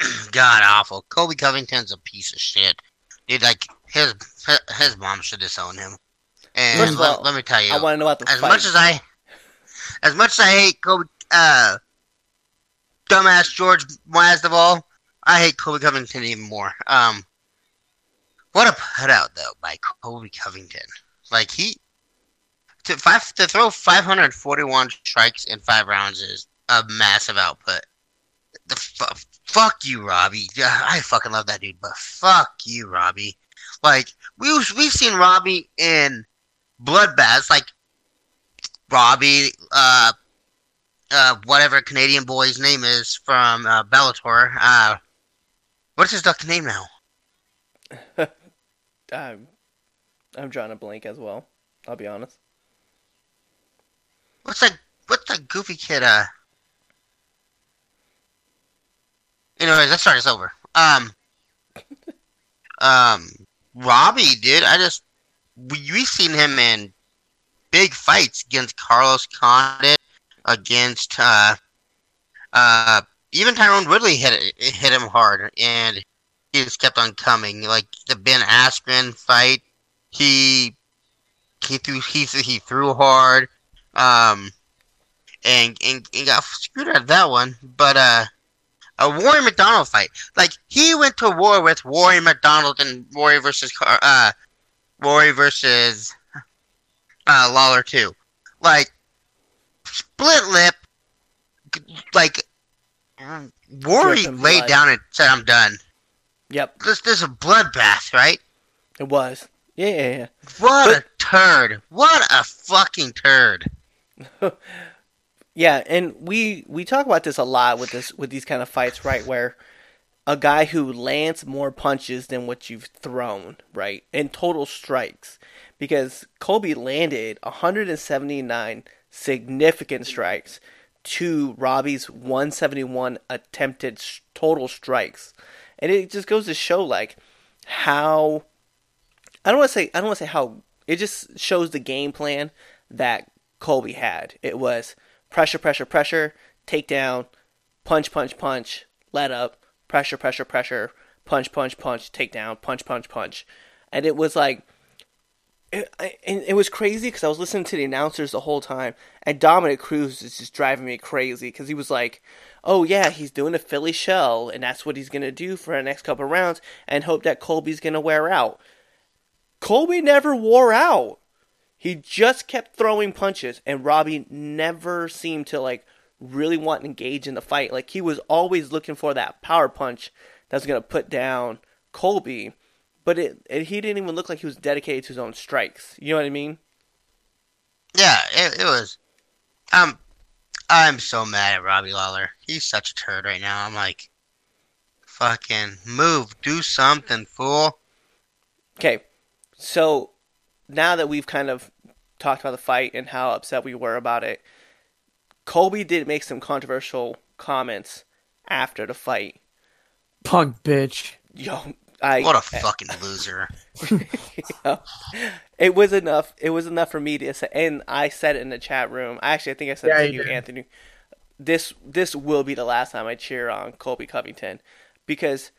god awful. Colby Covington's a piece of shit, dude. Like his his mom should disown him. And First of let, all, let me tell you, I want to know about the as fight. much as I, as much as I hate Colby, uh, dumbass George Masvidal, I hate Colby Covington even more. Um, what a putout though by Colby Covington. Like he, to five to throw 541 strikes in five rounds is a massive output. The f- fuck you, Robbie. I fucking love that dude, but fuck you, Robbie. Like we we've seen Robbie in bloodbaths, like Robbie, uh, uh, whatever Canadian boy's name is from uh, Bellator. Uh, what's his duck name now? I'm, I'm drawing a blank as well. I'll be honest. What's that? What's that goofy kid? Uh. Anyways, let's start this over. Um. um. Robbie, dude, I just we, we've seen him in big fights against Carlos Condit, against uh, uh, even Tyron Woodley hit hit him hard, and he just kept on coming. Like the Ben Askren fight, he he threw he he threw hard, um, and and, and got screwed out of that one. But uh, a Rory MacDonald fight, like he went to war with Rory MacDonald and Rory versus uh, Rory versus uh, Lawler too. Like split lip, like Rory laid blood. down and said, "I'm done." Yep, This this is a bloodbath, right? it was. Yeah, yeah, yeah. What a turd! What a fucking turd! Yeah, and we we talk about this a lot with this with these kind of fights, right? Where a guy who lands more punches than what you've thrown, right, in total strikes, because Colby landed 179 significant strikes to Robbie's 171 attempted total strikes, and it just goes to show like how I don't want to say I don't want to say how it just shows the game plan that Colby had. It was pressure, pressure, pressure, takedown, punch, punch, punch, let up, pressure, pressure, pressure, punch, punch, punch, takedown, punch, punch, punch, and it was like. It, I- it was crazy because I was listening to the announcers the whole time, and Dominick Cruz is just driving me crazy because he was like, "Oh yeah, he's doing a Philly shell, and that's what he's gonna do for the next couple rounds, and hope that Colby's gonna wear out." Colby never wore out. He just kept throwing punches, and Robbie never seemed to like really want to engage in the fight. Like he was always looking for that power punch that's gonna put down Colby, but it, it he didn't even look like he was dedicated to his own strikes. You know what I mean? Yeah, it, it was. Um, I'm so mad at Robbie Lawler. He's such a turd right now. I'm like, fucking move, do something, fool. Okay, so now that we've kind of talked about the fight and how upset we were about it, Colby did make some controversial comments after the fight. Punk bitch. Yo, I What a fucking loser. it was enough. It was enough for me to say, and I said it in the chat room. Actually, I think I said Yeah, it to you you, did. Anthony. This this will be the last time I cheer on Colby Covington because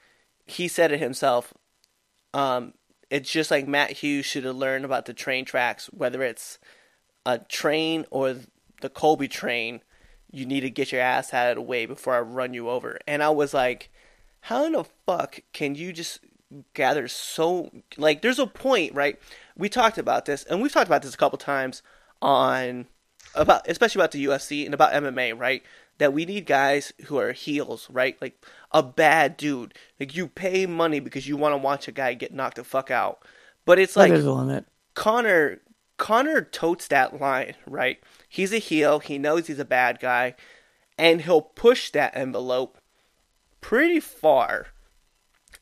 he said it himself. Um, it's just like Matt Hughes should have learned about the train tracks, whether it's a train or the Colby train. You need to get your ass out of the way before I run you over. And I was like, how in the fuck can you just gather so like there's a point right we talked about this and we've talked about this a couple times on about especially about the UFC and about MMA right that we need guys who are heels right like a bad dude like you pay money because you want to watch a guy get knocked the fuck out but it's Like, like there's a limit. Conor Conor totes that line, right? He's a heel, he knows he's a bad guy, and he'll push that envelope pretty far.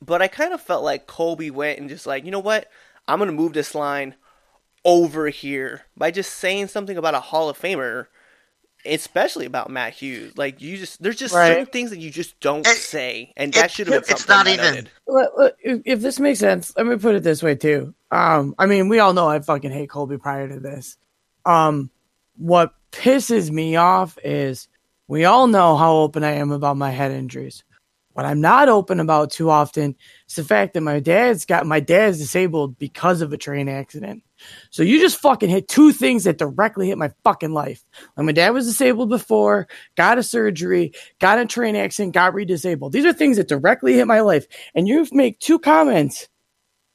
But I kind of felt like Colby went and just like, you know what? I'm gonna move this line over here by just saying something about a Hall of Famer, especially about Matt Hughes. Like you just there's just Right. certain things that you just don't It- say, and that should have been it's something not even- noted. Look, look, if if this makes sense, let me put it this way too. Um, I mean, we all know I fucking hate Colby prior to this. Um, what pisses me off is we all know how open I am about my head injuries. What I'm not open about too often is the fact that my dad's got my dad's disabled because of a train accident. So you just fucking hit two things that directly hit my fucking life. Like my dad was disabled before, got a surgery, got a train accident, got re-disabled. These are things that directly hit my life. And you make two comments,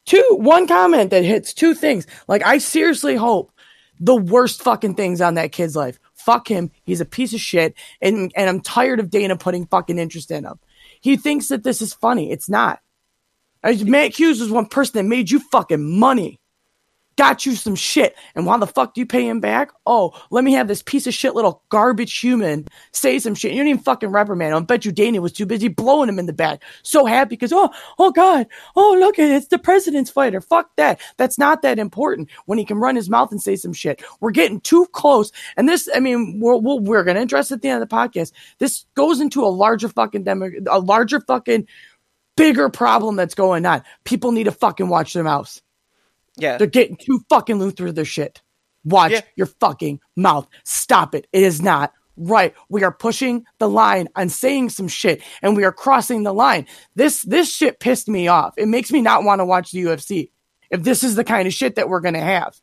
two, one comment that hits two things. Like I seriously hope the worst fucking things on that kid's life. Fuck him. He's a piece of shit. And, and I'm tired of Dana putting fucking interest in him. He thinks that this is funny. It's not. Matt Hughes was one person that made you fucking money got you some shit. And why the fuck do you pay him back? Oh, let me have this piece of shit little garbage human say some shit. You don't even fucking reprimand him. I bet you Dana was too busy blowing him in the back. So happy because, oh, oh God, oh, look at it. It's the president's fighter. Fuck that. That's not that important when he can run his mouth and say some shit. We're getting too close. And this, I mean, we're, we're going to address at the end of the podcast. This goes into a larger fucking demo, a larger fucking bigger problem that's going on. People need to fucking watch their mouths. Yeah. They're getting too fucking loose through their shit. Watch Yeah. your fucking mouth. Stop it. It is not right. We are pushing the line on saying some shit and we are crossing the line. This this shit pissed me off. It makes me not want to watch the UFC. If this is the kind of shit that we're to have.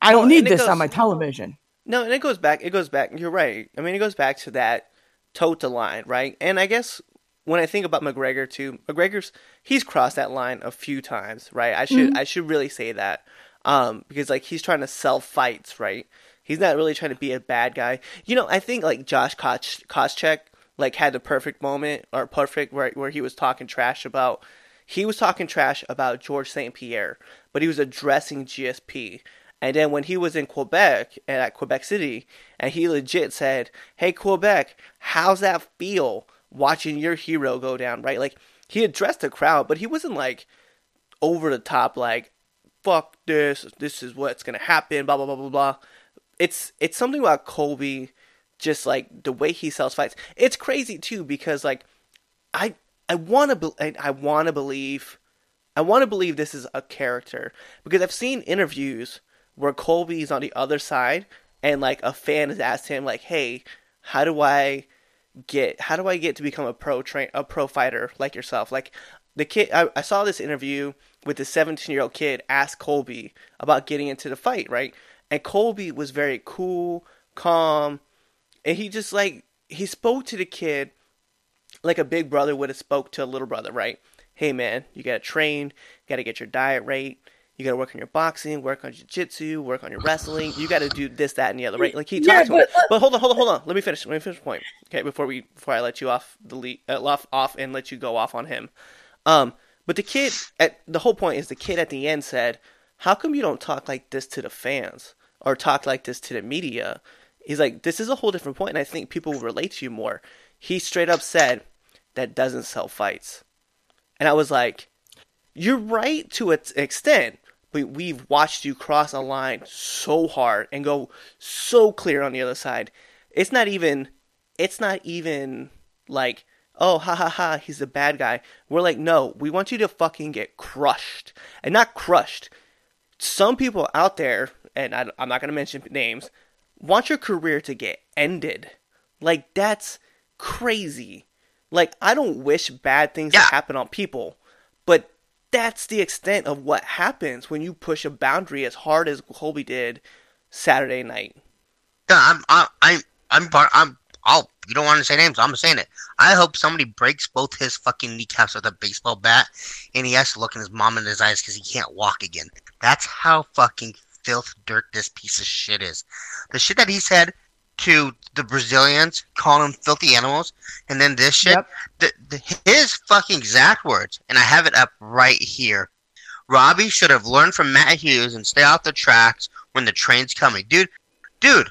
I don't need this goes- on my television. No, and it goes back. It goes back. You're right. I mean, it goes back to that tote the line, right? And I guess when I think about McGregor too, McGregor's he's crossed that line a few times, right? I should I should really say that um, because like he's trying to sell fights, right? He's not really trying to be a bad guy. You know, I think like Josh Koch, Koscheck like had the perfect moment or perfect where where he was talking trash about he was talking trash about George St. Pierre, but he was addressing GSP. And then when he was in Quebec and at Quebec City, and he legit said, "Hey Quebec, how's that feel watching your hero go down?" Right? Like he addressed the crowd, but he wasn't like over the top, like "fuck this, this is what's gonna happen," blah blah blah blah blah. It's it's something about Colby, just like the way he sells fights. It's crazy too because like I I want to be, I, want to believe I want to believe this is a character because I've seen interviews where Colby's on the other side and like a fan has asked him like, "Hey, how do I get how do I get to become a pro train a pro fighter like yourself?" Like the kid I, I saw this interview with the 17-year-old kid ask Colby about getting into the fight, right? And Colby was very cool, calm, and he just like he spoke to the kid like a big brother would have spoke to a little brother, right? Hey man, you gotta train, you gotta get your diet right, you gotta work on your boxing, work on jiu-jitsu, work on your wrestling, you gotta do this, that, and the other, right? Like he Yeah, talked to him. but- But hold on, hold on, hold on. Let me finish. Let me finish the point. Okay, before we before I let you off the lead, uh, off off and let you go off on him. Um, but the kid at the whole point is the kid at the end said, "How come you don't talk like this to the fans or talk like this to the media?" He's like, "This is a whole different point, and I think people will relate to you more." He straight up said, "That doesn't sell fights," and I was like, "You're right to an extent." But we've watched you cross a line so hard and go so clear on the other side. It's not even it's not even like, oh ha ha ha, he's a bad guy. We're like, no, we want you to fucking get crushed. And not crushed. Some people out there, and I, I'm not gonna mention names, want your career to get ended. Like that's crazy. Like I don't wish bad things Yeah. to happen on people, but that's the extent of what happens when you push a boundary as hard as Colby did Saturday night. Yeah, I'm, I'm, I'm, I'm. I'll. You don't want to say names. I'm saying it. I hope somebody breaks both his fucking kneecaps with a baseball bat, and he has to look in his mom in his eyes because he can't walk again. That's how fucking filth dirt this piece of shit is. The shit that he said to the Brazilians, calling them filthy animals, and then this shit. Yep. The, the, his fucking exact words, and I have it up right here. Robbie should have learned from Matt Hughes and stay off the tracks when the train's coming, dude. Dude,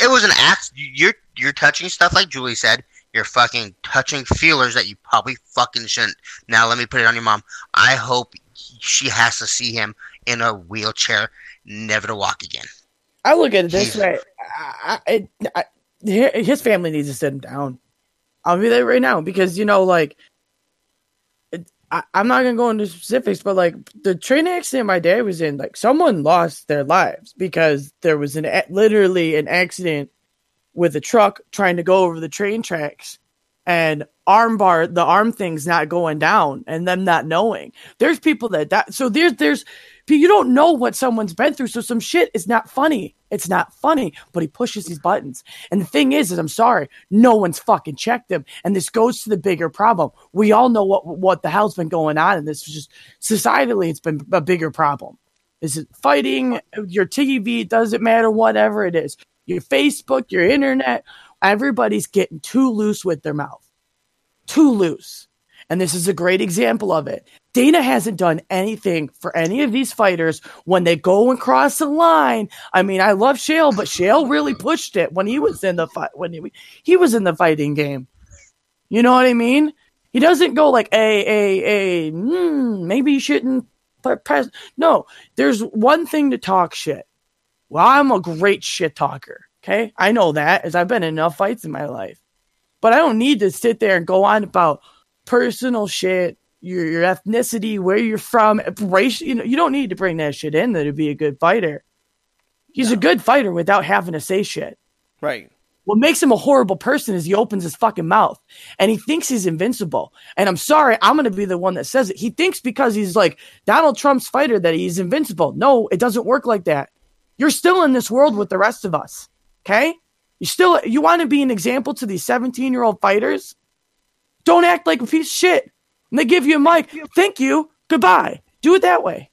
it was an act. You're you're touching stuff like Julie said. You're fucking touching feelers that you probably fucking shouldn't. Now let me put it on your mom. I hope she has to see him in a wheelchair, never to walk again. I look at it this Jesus. way. I, I, I, his family needs to sit him down. I'll be there right now because you know, like, it, I, I'm not gonna go into specifics, but like the train accident my dad was in, like, someone lost their lives because there was an literally an accident with a truck trying to go over the train tracks, and arm bar the arm thing's not going down, and them not knowing. There's people that that So there's there's you don't know what someone's been through. So some shit is not funny. It's not funny, but he pushes these buttons. And the thing is, is I'm sorry, no one's fucking checked him. And this goes to the bigger problem. We all know what what the hell's been going on, and this is just societally, it's been a bigger problem. Is it fighting? Your TV? Doesn't matter. Whatever it is. Your Facebook, your internet. Everybody's getting too loose with their mouth. Too loose. And this is a great example of it. Dana hasn't done anything for any of these fighters when they go and cross the line. I mean, I love Chael, but Chael really pushed it when he was in the fight when he, he was in the fighting game. You know what I mean? He doesn't go like, "Hey, hey, hey, mm, maybe you shouldn't press." No, there's one thing to talk shit. Well, I'm a great shit talker. Okay, I know that as I've been in enough fights in my life, but I don't need to sit there and go on about personal shit, your your ethnicity, where you're from, race. You know, you don't need to bring that shit in there to be a good fighter. He's no. a good fighter without having to say shit. Right. What makes him a horrible person is he opens his fucking mouth and he thinks he's invincible. And I'm sorry, I'm going to be the one that says it. He thinks because he's like Donald Trump's fighter that he's invincible. No, it doesn't work like that. You're still in this world with the rest of us. Okay? You still you want to be an example to these 17 year old fighters? Don't act like a piece of shit. And they give you a mic. Thank you. Goodbye. Do it that way.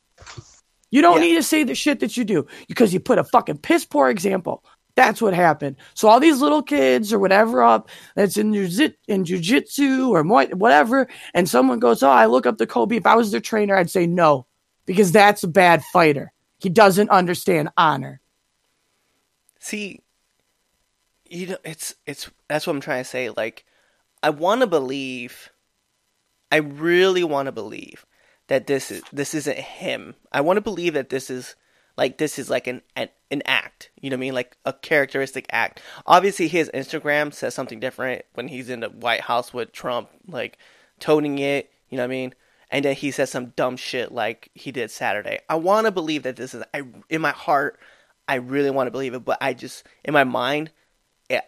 You don't yeah. need to say the shit that you do because you put a fucking piss poor example. That's what happened. So all these little kids or whatever up that's in jiu- in jujitsu or whatever, and someone goes, "Oh, I look up to Colby." If I was their trainer, I'd say no, because that's a bad fighter. He doesn't understand honor. See, you know, it's it's that's what I'm trying to say. Like, I want to believe, I really want to believe that this is this isn't him. I want to believe that this is like this is like an, an an act. You know what I mean? Like a characteristic act. Obviously, his Instagram says something different when he's in the White House with Trump, like toning it. You know what I mean? And then he says some dumb shit like he did Saturday. I want to believe that this is. I in my heart, I really want to believe it, but I just in my mind,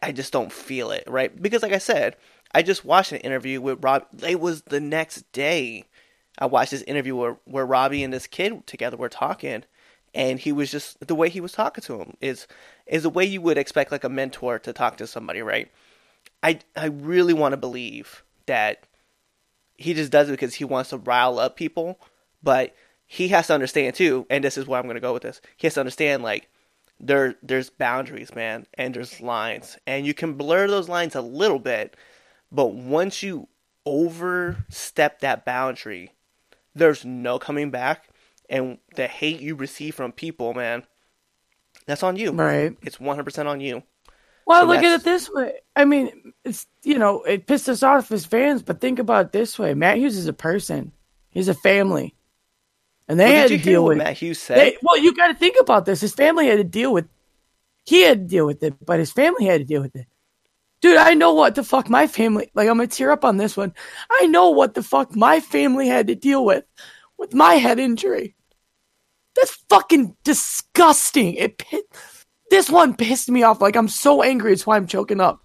I just don't feel it. Right? Because like I said, I just watched an interview with Rob. It was the next day. I watched this interview where, where Robbie and this kid together were talking, and he was just the way he was talking to him is is the way you would expect like a mentor to talk to somebody, right? I I really want to believe that he just does it because he wants to rile up people, but he has to understand too, and this is where I'm going to go with this. He has to understand like there there's boundaries, man, and there's lines, and you can blur those lines a little bit, but once you overstep that boundary, there's no coming back and the hate you receive from people, man, that's on you. Right. It's 100% on you. Well, so look at it this way. I mean, it's you know, it pissed us off as fans, but think about it this way: Matt Hughes is a person. He's a family, and they well, had to deal with Matt Hughes said. They, well, you got to think about this. His family had to deal with. He had to deal with it, but his family had to deal with it. Dude, I know what the fuck my family. Like, I'm gonna tear up on this one. I know what the fuck my family had to deal with with my head injury. That's fucking disgusting. It this one pissed me off. Like I'm so angry. It's why I'm choking up.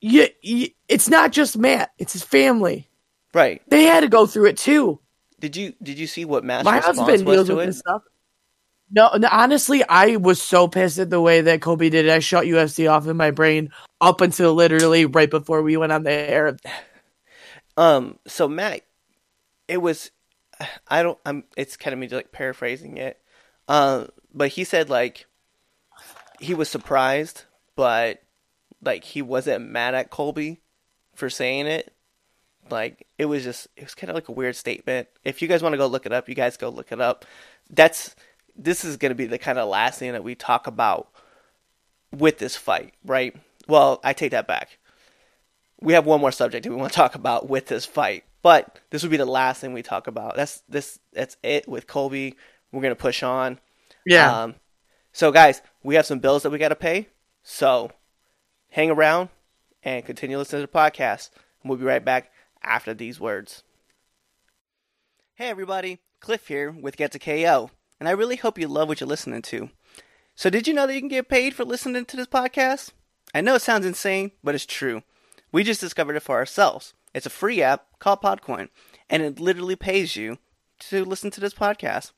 Yeah, it's not just Matt. It's his family. Right. They had to go through it too. Did you Did you see what Matt's My husband deals with it? this stuff. No, no, honestly, I was so pissed at the way that Colby did it. I shut UFC off in my brain up until literally right before we went on the air. Um. So Matt, it was I don't. I'm. It's kind of me like paraphrasing it. Uh, but he said like he was surprised, but like he wasn't mad at Colby for saying it. Like it was just it was kind of like a weird statement. If you guys want to go look it up, you guys go look it up. That's this is going to be the kind of last thing that we talk about with this fight, right? Well, I take that back. We have one more subject that we want to talk about with this fight. But this would be the last thing we talk about. That's this. That's it with Colby. We're gonna push on. Yeah. Um, so guys, we have some bills that we gotta pay. So hang around and continue listening to the podcast. And we'll be right back after these words. Hey everybody, Cliff here with Get to KO, and I really hope you love what you're listening to. So did you know that you can get paid for listening to this podcast? I know it sounds insane, but it's true. We just discovered it for ourselves. It's a free app called Podcoin, and it literally pays you to listen to this podcast.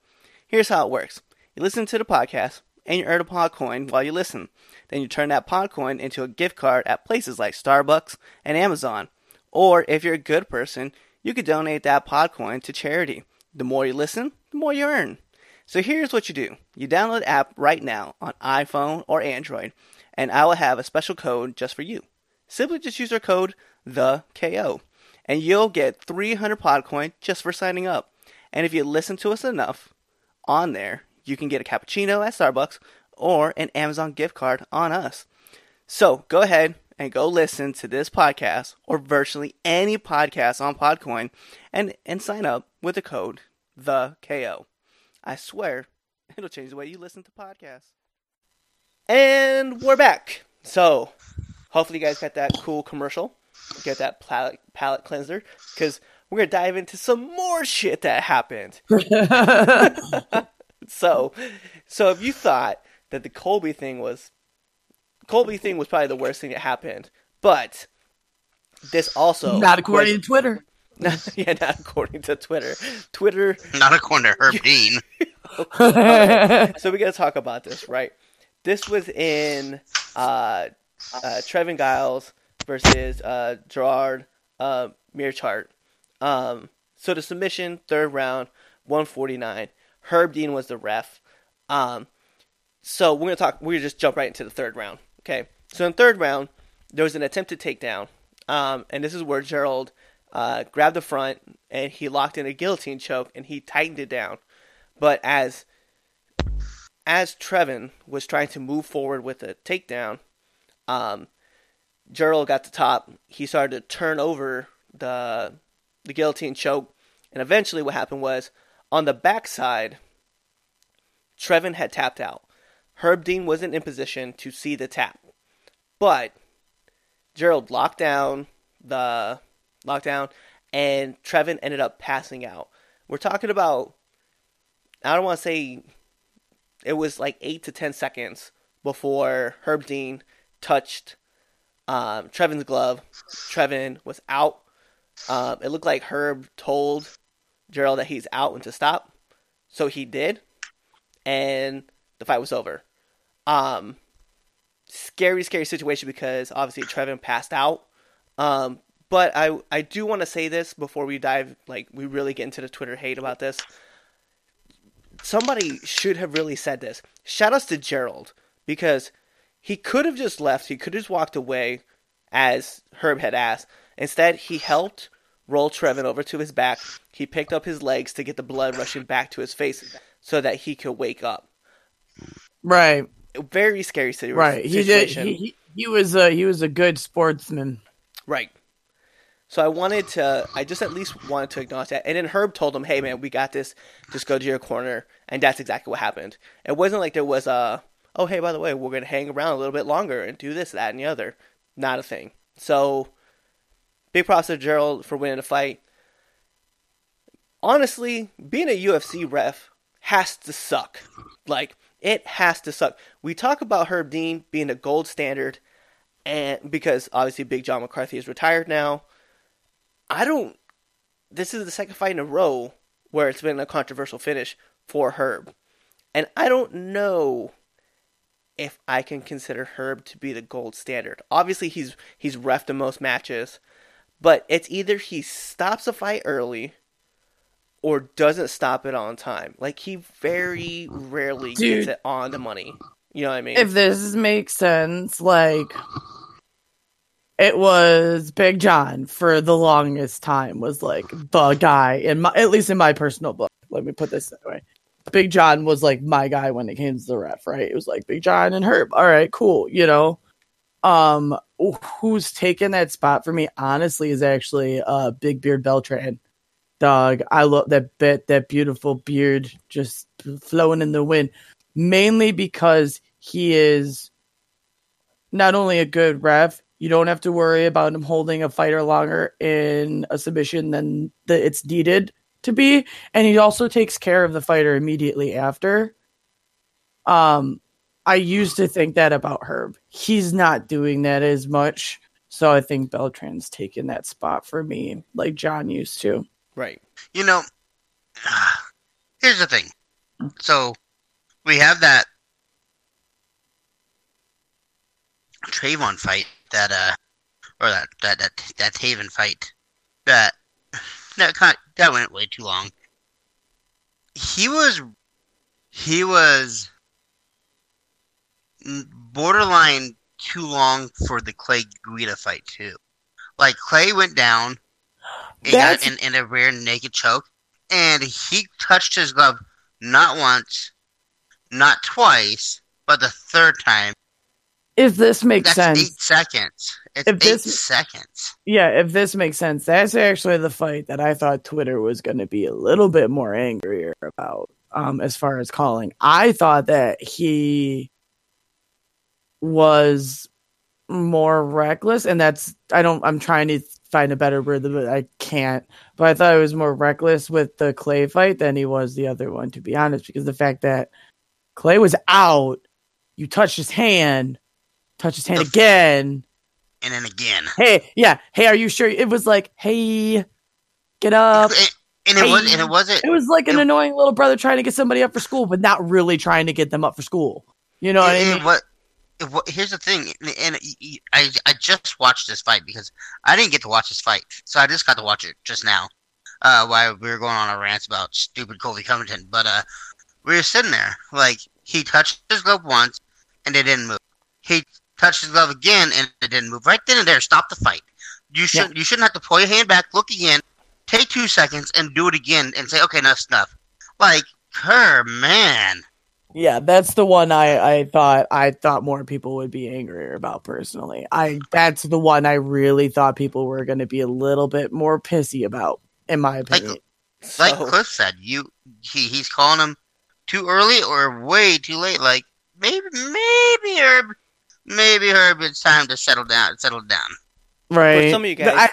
Here's how it works you listen to the podcast, and you earn a Podcoin while you listen. Then you turn that Podcoin into a gift card at places like Starbucks and Amazon. Or if you're a good person, you could donate that Podcoin to charity. The more you listen, the more you earn. So here's what you do you download the app right now on iPhone or Android, and I will have a special code just for you. Simply just use our code the KO, and you'll get 300 Podcoin just for signing up. And if you listen to us enough on there, you can get a cappuccino at Starbucks or an Amazon gift card on us. So go ahead and go listen to this podcast or virtually any podcast on Podcoin and, and sign up with the code the KO. I swear it'll change the way you listen to podcasts. And we're back. So hopefully you guys got that cool commercial. Get that palate, palate cleanser because we're gonna dive into some more shit that happened. so, so if you thought that the Colby thing was Colby thing was probably the worst thing that happened, but this also Not according to Twitter. yeah, not according to Twitter. Twitter. Not according to Herb Dean. So we got to talk about this, right? This was in uh, uh, Trevin Giles versus uh, Gerard uh, Meerschaert. Um, so the submission, third round, 149. Herb Dean was the ref. Um, so we're gonna talk. We're gonna just jump right into the third round. Okay. So in third round, there was an attempted takedown, um, and this is where Gerald uh, grabbed the front and he locked in a guillotine choke and he tightened it down. But as as Trevin was trying to move forward with a takedown, um, Gerald got the top. He started to turn over the the guillotine choke, and eventually, what happened was on the backside, Trevin had tapped out. Herb Dean wasn't in position to see the tap, but Gerald locked down the lockdown, and Trevin ended up passing out. We're talking about I don't want to say it was like eight to ten seconds before Herb Dean touched um, Trevin's glove. Trevin was out. Um, it looked like Herb told Gerald that he's out and to stop, so he did, and the fight was over. Um, scary, scary situation because obviously Trevin passed out. Um, but I I do want to say this before we dive like we really get into the Twitter hate about this. Somebody should have really said this. Shout outs to Gerald because he could have just left. He could have just walked away, as Herb had asked. Instead, he helped roll Trevin over to his back. He picked up his legs to get the blood rushing back to his face so that he could wake up. Right. Very scary situation. Right. He did. He, he, he was a he was a good sportsman. Right. So I wanted to, I just at least wanted to acknowledge that. And then Herb told him, hey man, we got this. Just go to your corner. And that's exactly what happened. It wasn't like there was a, oh hey, by the way, we're going to hang around a little bit longer and do this, that, and the other. Not a thing. So big props to Gerald for winning the fight. Honestly, being a UFC ref has to suck. Like, it has to suck. We talk about Herb Dean being a gold standard and because obviously Big John McCarthy is retired now. I don't. This is the second fight in a row where it's been a controversial finish for Herb, and I don't know if I can consider Herb to be the gold standard. Obviously, he's he's refed the most matches, but it's either he stops a fight early or doesn't stop it on time. Like he very rarely Dude. gets it on the money. You know what I mean? If this makes sense, like it was Big John for the longest time was like the guy in my at least in my personal book. Let me put this that way. Big John was like my guy when it came to the ref, right? It was like Big John and Herb. All right, cool, you know. Um who's taken that spot for me honestly is actually uh Big Beard Beltran. Dog, I love that bit, that beautiful beard just flowing in the wind. Mainly because he is not only a good ref, you don't have to worry about him holding a fighter longer in a submission than the, it's needed to be, and he also takes care of the fighter immediately after. Um, I used to think that about Herb. He's not doing that as much, so I think Beltran's taking that spot for me, like John used to. right. You know, here's the thing. So we have that Trayvon fight that uh or that that that that Taven fight that that kind that went way too long. He was he was borderline too long for the Clay Guida fight too. Like Clay went down and got in, in a rear naked choke, and he touched his glove not once, not twice, but the third time. If this makes That's sense, eight seconds. It's If eight this- seconds. yeah, if this makes sense, that's actually the fight that I thought Twitter was going to be a little bit more angrier about. Um, as far as calling, I thought that he was more reckless, and that's I don't. I'm trying to find a better word, but I can't. But I thought it was more reckless with the Clay fight than he was the other one, to be honest, because the fact that Clay was out, you touched his hand, touch his hand The f- again And then again. hey, yeah, hey, are you sure? It was like, hey, get up. and, and it was and it wasn't It was like an it- annoying little brother trying to get somebody up for school, but not really trying to get them up for school. You know what I mean? it wa- here's the thing, and, and I I just watched this fight because I didn't get to watch this fight, so I just got to watch it just now. Uh, while we were going on a rant about stupid Colby Covington, but uh, we were sitting there like he touched his glove once and it didn't move. He touched his glove again and it didn't move. Right then and there, stop the fight. You should you shouldn't have to pull your hand back, look again, take two seconds, and do it again, and say, okay, enough enough. Like her man. Yeah, that's the one I, I thought I thought more people would be angrier about personally. I that's the one I really thought people were going to be a little bit more pissy about, in my opinion. like So- Cliff said, you he he's calling him too early or way too late. Like maybe maybe Herb, maybe Herb, it's time to settle down. Settle down. right? For some of you guys, I-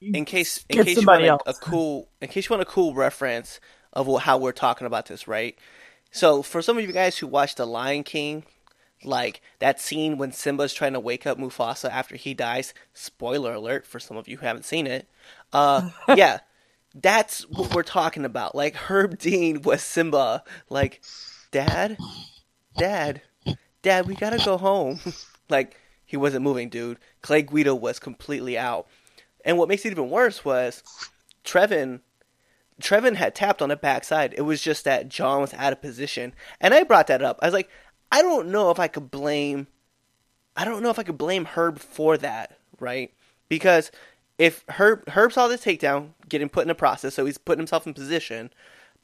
in case in case you want a, a cool in case you want a cool reference of how we're talking about this, right? So for some of you guys who watched The Lion King, like that scene when Simba's trying to wake up Mufasa after he dies. Spoiler alert for some of you who haven't seen it. Uh, yeah, that's what we're talking about. Like Herb Dean was Simba. Like, Dad, Dad, Dad, we gotta go home. like he wasn't moving, dude. Clay Guida was completely out. And what makes it even worse was Trevin Trevin had tapped on the backside. It was just that John was out of position. And I brought that up. I was like, I don't know if I could blame I don't know if I could blame Herb for that, right? Because if Herb Herb saw the takedown getting put in a process, so he's putting himself in position,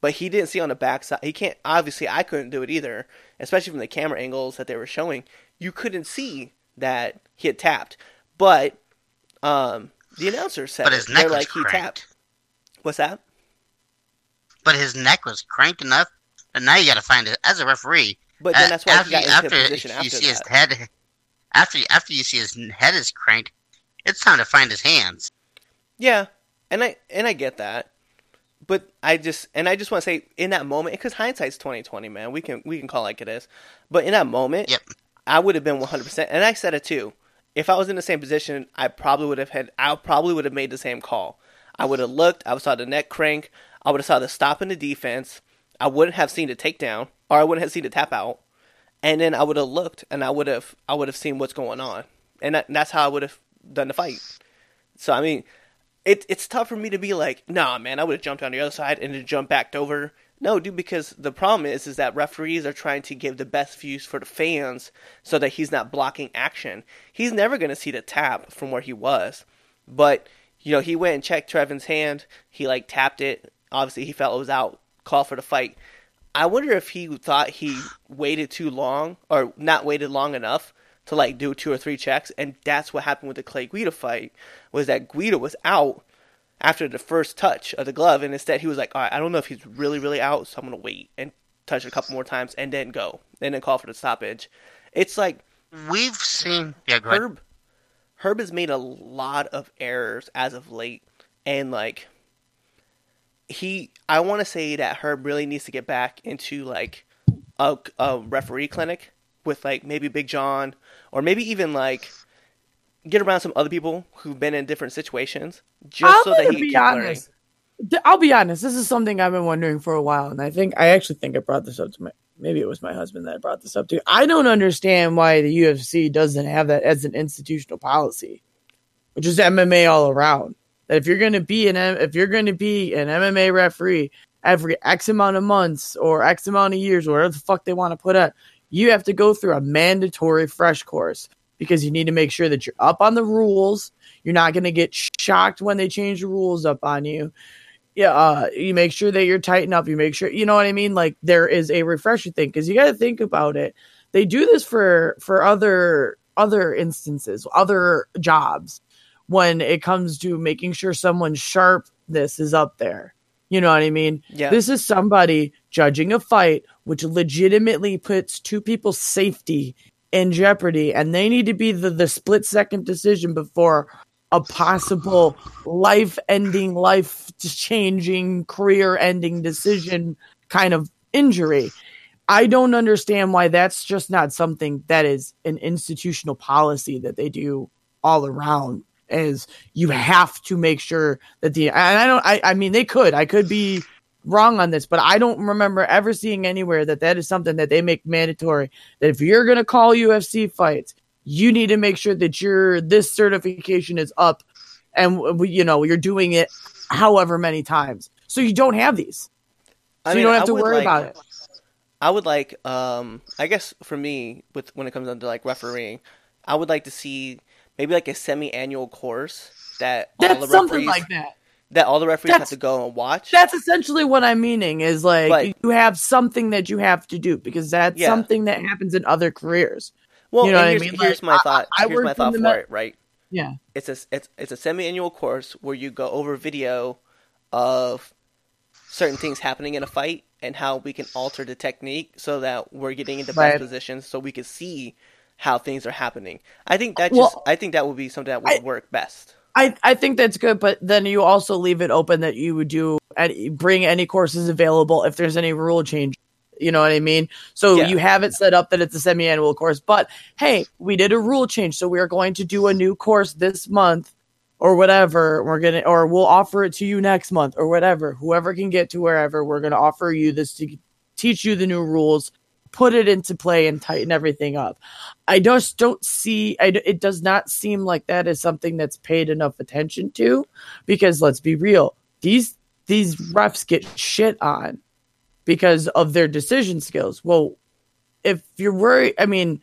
but he didn't see on the backside. He can't obviously I couldn't do it either, especially from the camera angles that they were showing. You couldn't see that he had tapped. But um the announcer said But his neck was like he cranked. tapped. What's that? But his neck was cranked enough, and now you got to find it as a referee. But then that's why after he got you, into after position you after see his head, after after you see his head is cranked, it's time to find his hands. Yeah, and I and I get that, but I just and I just want to say in that moment because hindsight's twenty twenty, man. We can we can call it like it is, but in that moment, Yep. I would have been one hundred percent, and I said it too. If I was in the same position, I probably would have had. I probably would have made the same call. I would have looked. I would saw the neck crank. I would have saw the stop in the defense. I wouldn't have seen the takedown, or I wouldn't have seen the tap out, and then I would have looked, and I would have I would have seen what's going on, and that, that's how I would have done the fight. So I mean, it, it's tough for me to be like, nah, man, I would have jumped on the other side and then jumped back over. No, dude, because the problem is, is that referees are trying to give the best views for the fans so that he's not blocking action. He's never going to see the tap from where he was, but you know, he went and checked Trevin's hand. He like tapped it. Obviously, he felt it was out. Call for the fight. I wonder if he thought he waited too long or not waited long enough to like do two or three checks, and that's what happened with the Clay Guida fight. Was that Guida was out after the first touch of the glove, and instead he was like, "All right, I don't know if he's really, really out, so I'm gonna wait and touch it a couple more times, and then go, and then call for the stoppage." It's like We've seen. Yeah. Herb Herb has made a lot of errors as of late and like he I want to say that Herb really needs to get back into like a, a referee clinic with like maybe Big John or maybe even like get around some other people who've been in different situations just I'm so that he be can honest. Th- I'll be honest. This is something I've been wondering for a while, and I think I actually think I brought this up to my. Maybe it was my husband that I brought this up to. I don't understand why the UFC doesn't have that as an institutional policy, which is MMA all around. That if you're going to be an M- if you're going to be an MMA referee, every X amount of months or X amount of years, or whatever the fuck they want to put it, you have to go through a mandatory fresh course because you need to make sure that you're up on the rules. You're not going to get shocked when they change the rules up on you. Yeah, uh, you make sure that you're tightened up. You make sure, you know what I mean? Like there is a refresher thing because you got to think about it. They do this for for other other instances, other jobs when it comes to making sure someone's sharpness is up there. You know what I mean? Yeah. This is somebody judging a fight, which legitimately puts two people's safety in jeopardy, and they need to be the, the split second decision before a possible life ending, life changing, career ending decision kind of injury. I don't understand why that's just not something that is an institutional policy that they do all around. Is you have to make sure that the and I don't I I mean they could I could be wrong on this, but I don't remember ever seeing anywhere that that is something that they make mandatory. That if you're gonna call UFC fights, you need to make sure that your this certification is up, and you know you're doing it however many times, so you don't have these, so I you don't I have to worry like- about it. I would like, um, I guess for me, with when it comes down to like refereeing, I would like to see maybe like a semi-annual course that all That's the something like that. That all the referees have to go and watch. That's essentially what I'm meaning is like But- you have something that you have to do because that's Yeah. something that happens in other careers. well, you know what I here's, mean? here's Like, my thought. I here's my thought for me- it. Right, Yeah. it's a it's it's a semi-annual course where you go over video of certain things happening in a fight and how we can alter the technique so that we're getting into best positions so we can see how things are happening. I think that Well, just I think that would be something that would I- work best. I, I think that's good, but then you also leave it open that you would do and bring any courses available if there's any rule change. You know what I mean? So Yeah. you have it set up that it's a semi-annual course, but hey, we did a rule change, so we are going to do a new course this month or whatever. We're gonna or we'll offer it to you next month or whatever. Whoever can get to wherever, we're gonna offer you this to teach you the new rules, put it into play, and tighten everything up. I just don't see. I, it does not seem like that is something that's paid enough attention to, because let's be real, these these refs get shit on because of their decision skills. Well, if you're worried, I mean,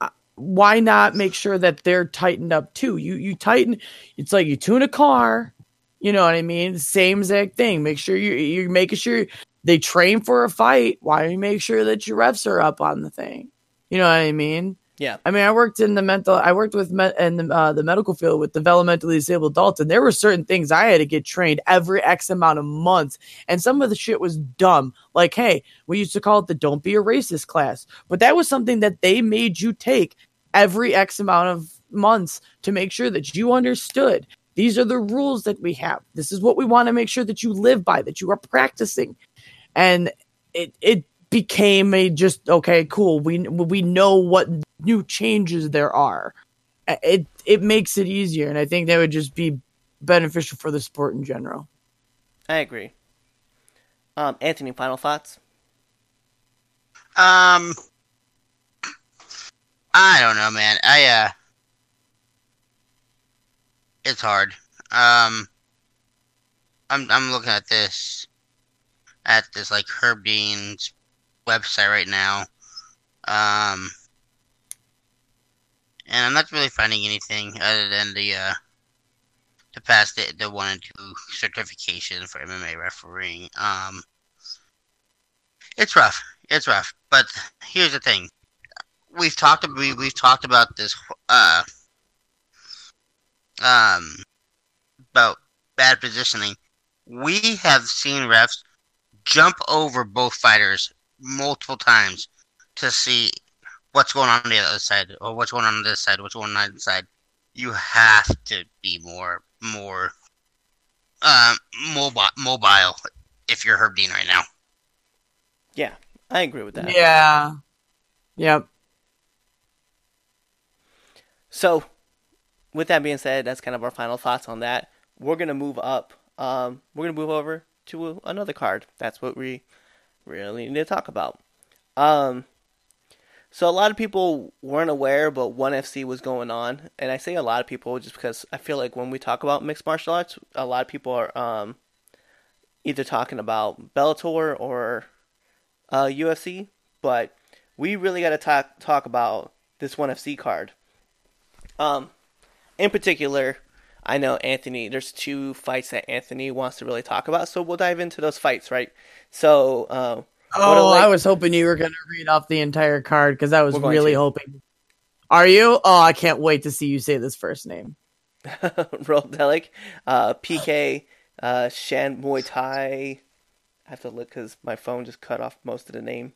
uh, why not make sure that they're tightened up too? You you tighten. It's like you tune a car. You know what I mean? Same exact thing. Make sure you you're making sure they train for a fight. Why don't you make sure that your refs are up on the thing? You know what I mean? Yeah. I mean, I worked in the mental. I worked with me, in the, uh, the medical field with developmentally disabled adults, and there were certain things I had to get trained every X amount of months, and some of the shit was dumb. Like, hey, we used to call it the "Don't be a racist" class, but that was something that they made you take every X amount of months to make sure that you understood. These are the rules that we have. This is what we want to make sure that you live by, that you are practicing, and it it became a just okay, cool. We we know what new changes there are. It it makes it easier, and I think that would just be beneficial for the sport in general. I agree. Um, Anthony, final thoughts? Um, I don't know, man. I uh, it's hard. Um, I'm I'm looking at this, at this like Herb Dean's website right now. Um, and I'm not really finding anything other than the uh, to pass the the one and two certification for MMA refereeing. Um, it's rough. It's rough. But here's the thing: we've talked we we've talked about this uh um about bad positioning. We have seen refs jump over both fighters multiple times to see what's going on on the other side or what's going on on this side, what's going on on this side. You have to be more more um mobile mobile if you're Herb Dean right now. Yeah, I agree with that. Yeah. Yep. So, with that being said, that's kind of our final thoughts on that. We're gonna move up. Um, we're gonna move over to another card. That's what we really need to talk about. Um, so a lot of people weren't aware, but One FC was going on, and I say a lot of people just because I feel like when we talk about mixed martial arts, a lot of people are, um, either talking about Bellator or uh, UFC, but we really got to talk talk about this ONE FC card. Um, in particular, I know Anthony. There's two fights that Anthony wants to really talk about, so we'll dive into those fights, right? So, uh, Oh, I was hoping you were going to read off the entire card because I was really to. hoping. Are you? Oh, I can't wait to see you say this first name. Roldelic, uh, PK, uh, Shan Muay Thai. I have to look because my phone just cut off most of the name.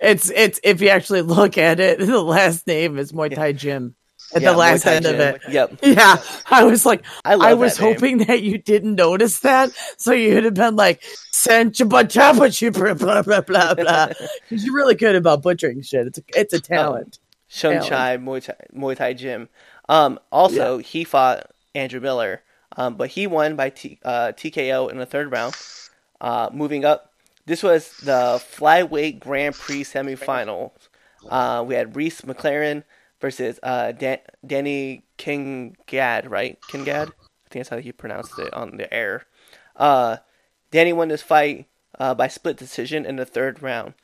It's it's if you actually look at it, the last name is Muay Thai Gym at Yeah, the last end of it. Yep, Yeah, I was like, I I was that hoping that you didn't notice that, so you'd have been like, "Sanchabachabachi blah blah blah blah blah," because you're really good about butchering shit. It's a, it's a talent. Shunchai Muay Thai, Muay Thai Gym. Um, also, he fought Andrew Miller, um, but he won by T, uh, TKO in the third round. Uh, moving up, this was the flyweight Grand Prix semifinals. Uh, we had Reece McLaren versus uh, Dan- Danny Kingad, right? Kingad? I think that's how he pronounced it on the air. Uh, Danny won this fight uh, by split decision in the third round.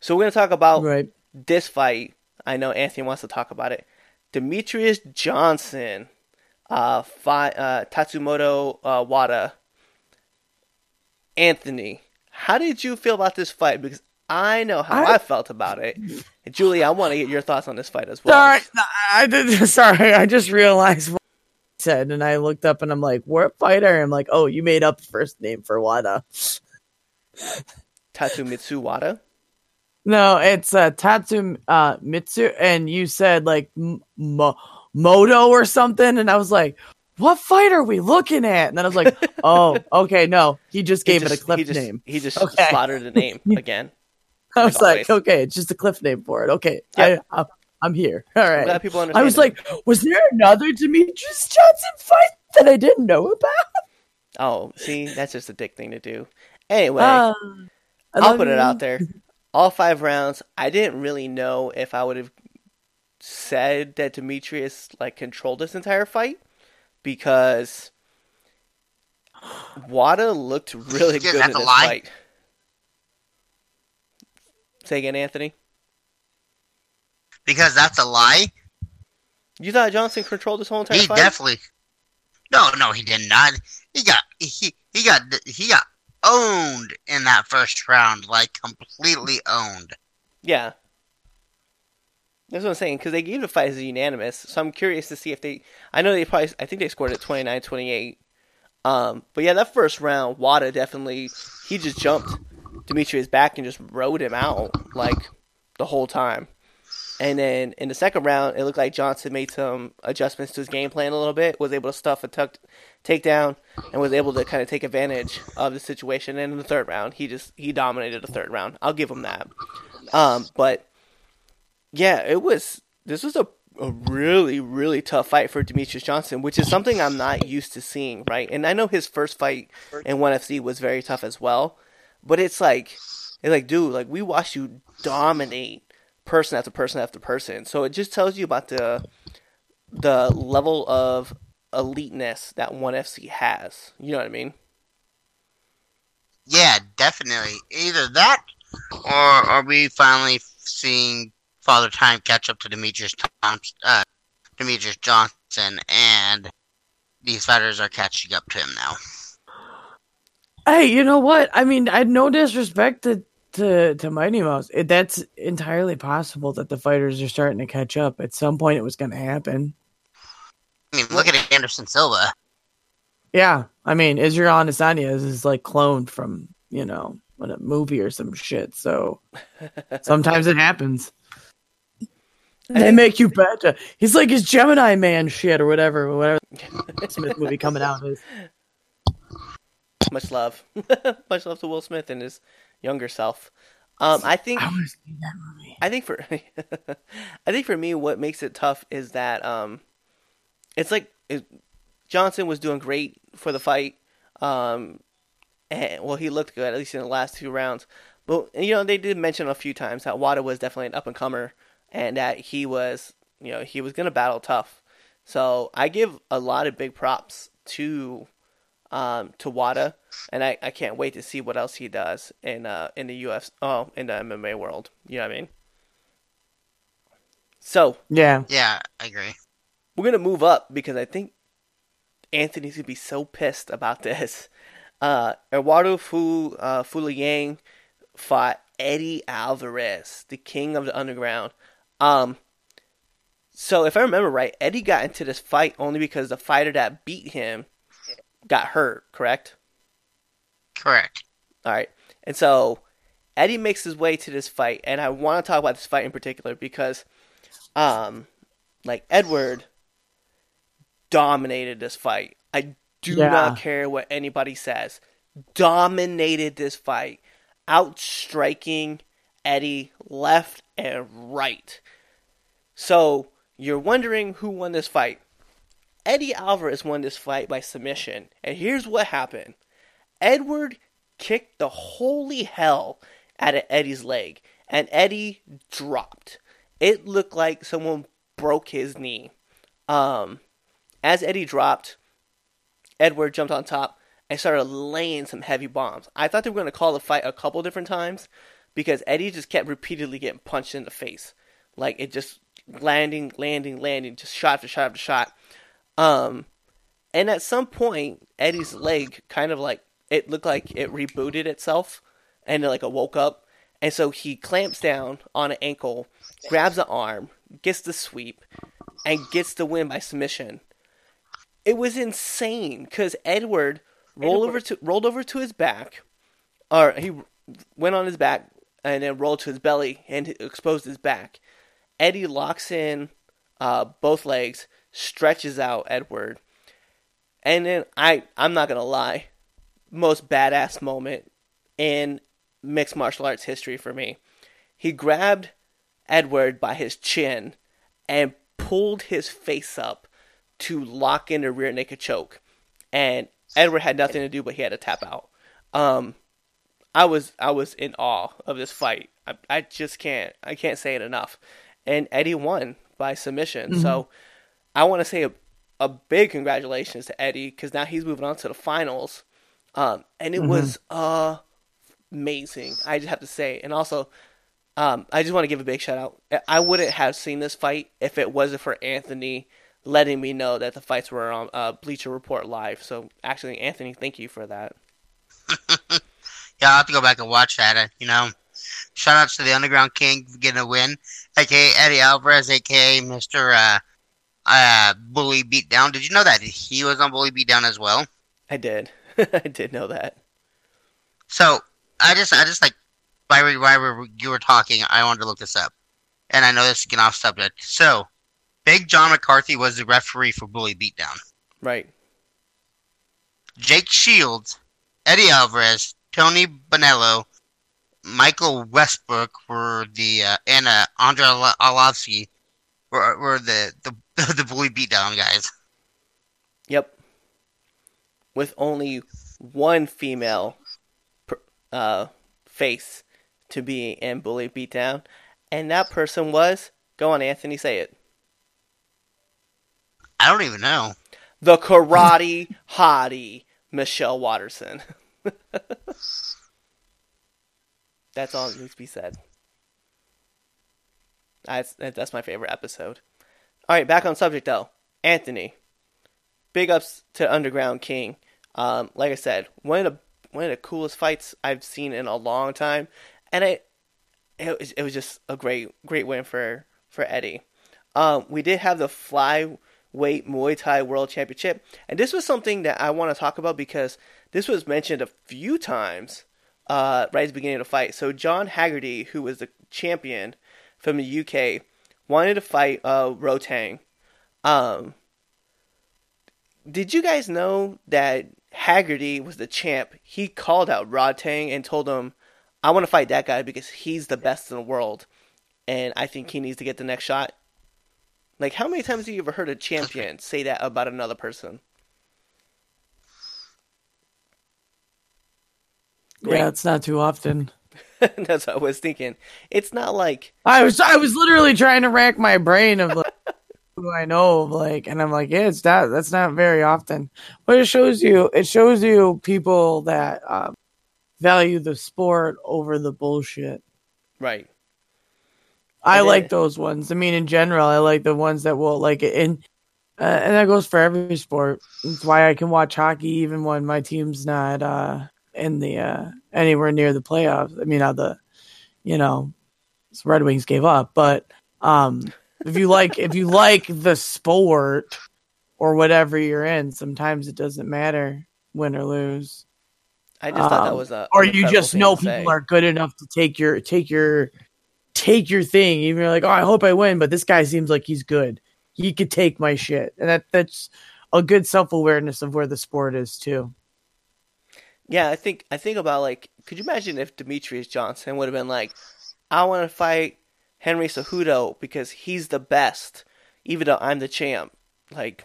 So we're going to talk about Right. this fight, I know Anthony wants to talk about it. Demetrious Johnson, uh, fi- uh Tatsumoto uh, Wada. Anthony, how did you feel about this fight? Because I know how I, I- felt about it. And Julie, I want to get your thoughts on this fight as well. Sorry, I did. Sorry, I just realized what I said, and I looked up, and I'm like, "What fighter?" I'm like, "Oh, you made up the first name for Wada." Tatsumitsu Wada. No, it's uh, Tatsu uh, Mitsu, and you said like M- Mo- Moto or something, and I was like, "What fight are we looking at?" And then I was like, "Oh, okay, no, he just He gave just- it a clip he just, name." He just Okay. slaughtered the name again. I was always. like, "Okay, it's just a cliff name for it." Okay, Yep. I, I, I'm here. All right. I'm glad people understand. I was it. like, "Was there another Demetrious Johnson fight that I didn't know about?" oh, see, that's just a dick thing to do. Anyway, Uh, I I'll love put it you. out there. All five rounds, I didn't really know if I would have said that Demetrious like controlled this entire fight because Wada looked really good in this lie. fight. Say again, Anthony. because that's a lie. You thought Johnson controlled this whole entire He fight? definitely. No, no, he did not. He got he he got he got owned in that first round, like completely owned. Yeah. That's what I'm saying, because they gave the fight as a unanimous, so I'm curious to see if they. I know they probably. I think they scored it 29 28. Um, but yeah, that first round, Wada definitely. He just jumped Demetrious back and just rode him out, like, the whole time. And then in the second round, it looked like Johnson made some adjustments to his game plan a little bit, was able to stuff a tucked takedown, and was able to kind of take advantage of the situation. And in the third round, he just he dominated the third round. I'll give him that. Um, but yeah, it was. This was a a really really tough fight for Demetrious Johnson, which is something I'm not used to seeing. Right, and I know his first fight in ONE FC was very tough as well, but it's like it's like dude, like we watched you dominate person after person after person. So it just tells you about the the level of eliteness that ONE FC has. You know what I mean? Yeah, definitely. Either that, or are we finally seeing Father Time catch up to Demetrious Thompson, uh, Demetrious Johnson, and these fighters are catching up to him now. Hey, you know what? I mean, I no disrespect to to, to Mighty Mouse. It, that's entirely possible that the fighters are starting to catch up. At some point, it was going to happen. I mean, look at Anderson Silva. Yeah, I mean, Israel Adesanya is, is like cloned from you know a movie or some shit. So sometimes it happens. They make you better. He's like his Gemini Man shit or whatever, whatever Smith movie coming out is. Much love, much love to Will Smith and his younger self. Um, I think I want to see that movie. I think for I think for me, what makes it tough is that um, it's like it, Johnson was doing great for the fight. Um, and well, he looked good at least in the last two rounds. But you know, they did mention a few times that Wada was definitely an up and comer, and that he was, you know, he was going to battle tough. So I give a lot of big props to um, to Wada, and I, I can't wait to see what else he does in uh, in the UFC, oh, in the MMA world. You know what I mean? So Yeah. Yeah, I agree. we're gonna move up because I think Anthony's gonna be so pissed about this. Uh, Eduardo Fu uh, Folayang fought Eddie Alvarez, the king of the underground. Um, so if I remember right, Eddie got into this fight only because the fighter that beat him got hurt. Correct? Correct. All right. And so Eddie makes his way to this fight, and I want to talk about this fight in particular because, um, like Edward dominated this fight. I do Yeah. not care what anybody says. Dominated this fight, outstriking Eddie left and right. So you're wondering who won this fight. Eddie Alvarez won this fight by submission, and here's what happened. Edward kicked the holy hell out of Eddie's leg, and Eddie dropped. It looked like someone broke his knee. Um, as Eddie dropped, Edward jumped on top and started laying some heavy bombs. I thought they were going to call the fight a couple different times because Eddie just kept repeatedly getting punched in the face. Like it just landing, landing, landing, just shot after shot after shot. Um, and at some point, Eddie's leg kind of like it looked like it rebooted itself and it like up. And so he clamps down on an ankle, grabs an arm, gets the sweep, and gets the win by submission. It was insane because Edward rolled over to rolled over to his back, or he went on his back and then rolled to his belly and exposed his back. Eddie locks in uh, both legs, stretches out Edward, and then I I'm not gonna lie, most badass moment in mixed martial arts history for me. He grabbed Edward by his chin and pulled his face up to lock in a rear naked choke, and Edward had nothing to do but he had to tap out. Um, I was I was in awe of this fight. I, I just can't I can't say it enough. And Eddie won by submission. So I want to say a, a big congratulations to Eddie because now he's moving on to the finals. Um, and it was amazing. I just have to say, and also. Um, I just want to give a big shout out. I wouldn't have seen this fight if it wasn't for Anthony letting me know that the fights were on uh, Bleacher Report live. So actually, Anthony, thank you for that. Yeah, I'll have to go back and watch that. uh, You know, shout outs to the Underground King for getting a win, aka Eddie Alvarez, aka Mister uh, uh, Bully Beatdown. Did you know that he was on Bully Beatdown as well? I did. I did know that. So I just, I just like, we, while you were talking, I wanted to look this up, and I know this is getting off subject. So, Big John McCarthy was the referee for Bully Beatdown. Right. Jake Shields, Eddie Alvarez, Tony Bonello, Michael Westbrook were the uh, and uh, Andre Arlo- Arlovsky were, were the, the the bully beatdown guys. Yep. With only one female uh, face to be in Bully Beatdown, and that person was. Go on, Anthony, say it. I don't even know. The karate hottie, Michelle Waterson. That's all that needs to be said. That's that's my favorite episode. All right, back on subject though. Anthony, big ups to Underground King. Um, like I said, one of the one of the coolest fights I've seen in a long time, and it it was, it was just a great great win for for Eddie. Um, we did have the flyweight Muay Thai World Championship, and this was something that I want to talk about because this was mentioned a few times uh, right at the beginning of the fight. So John Haggerty, who was the champion from the UK, wanted to fight uh, Rodtang. Um, did you guys know that Haggerty was the champ? He called out Rodtang and told him, "I want to fight that guy because he's the best in the world, and I think he needs to get the next shot." Like, how many times have you ever heard a champion say that about another person? Great. Yeah, it's not too often. That's what I was thinking. It's not like I was I was literally trying to rack my brain of like, who I know, of, like, and I'm like, yeah, it's that. That's not very often, but it shows you. It shows you people that um, value the sport over the bullshit. Right. I And like then- those ones. I mean, in general, I like the ones that will like it. And uh, and that goes for every sport. That's why I can watch hockey even when my team's not uh, in the uh, anywhere near the playoffs. I mean, uh, the you know, Red Wings gave up, but um, if you like if you like the sport or whatever you're in, sometimes it doesn't matter win or lose I just thought that Um, was a. or you just know people say. are good enough to take your take your take your thing. Even you're like, oh, I hope I win, but this guy seems like he's good. He could take my shit, and that that's a good self awareness of where the sport is too. Yeah, I think I think about like, could you imagine if Demetrious Johnson would have been like, I want to fight Henry Cejudo because he's the best, even though I'm the champ. Like,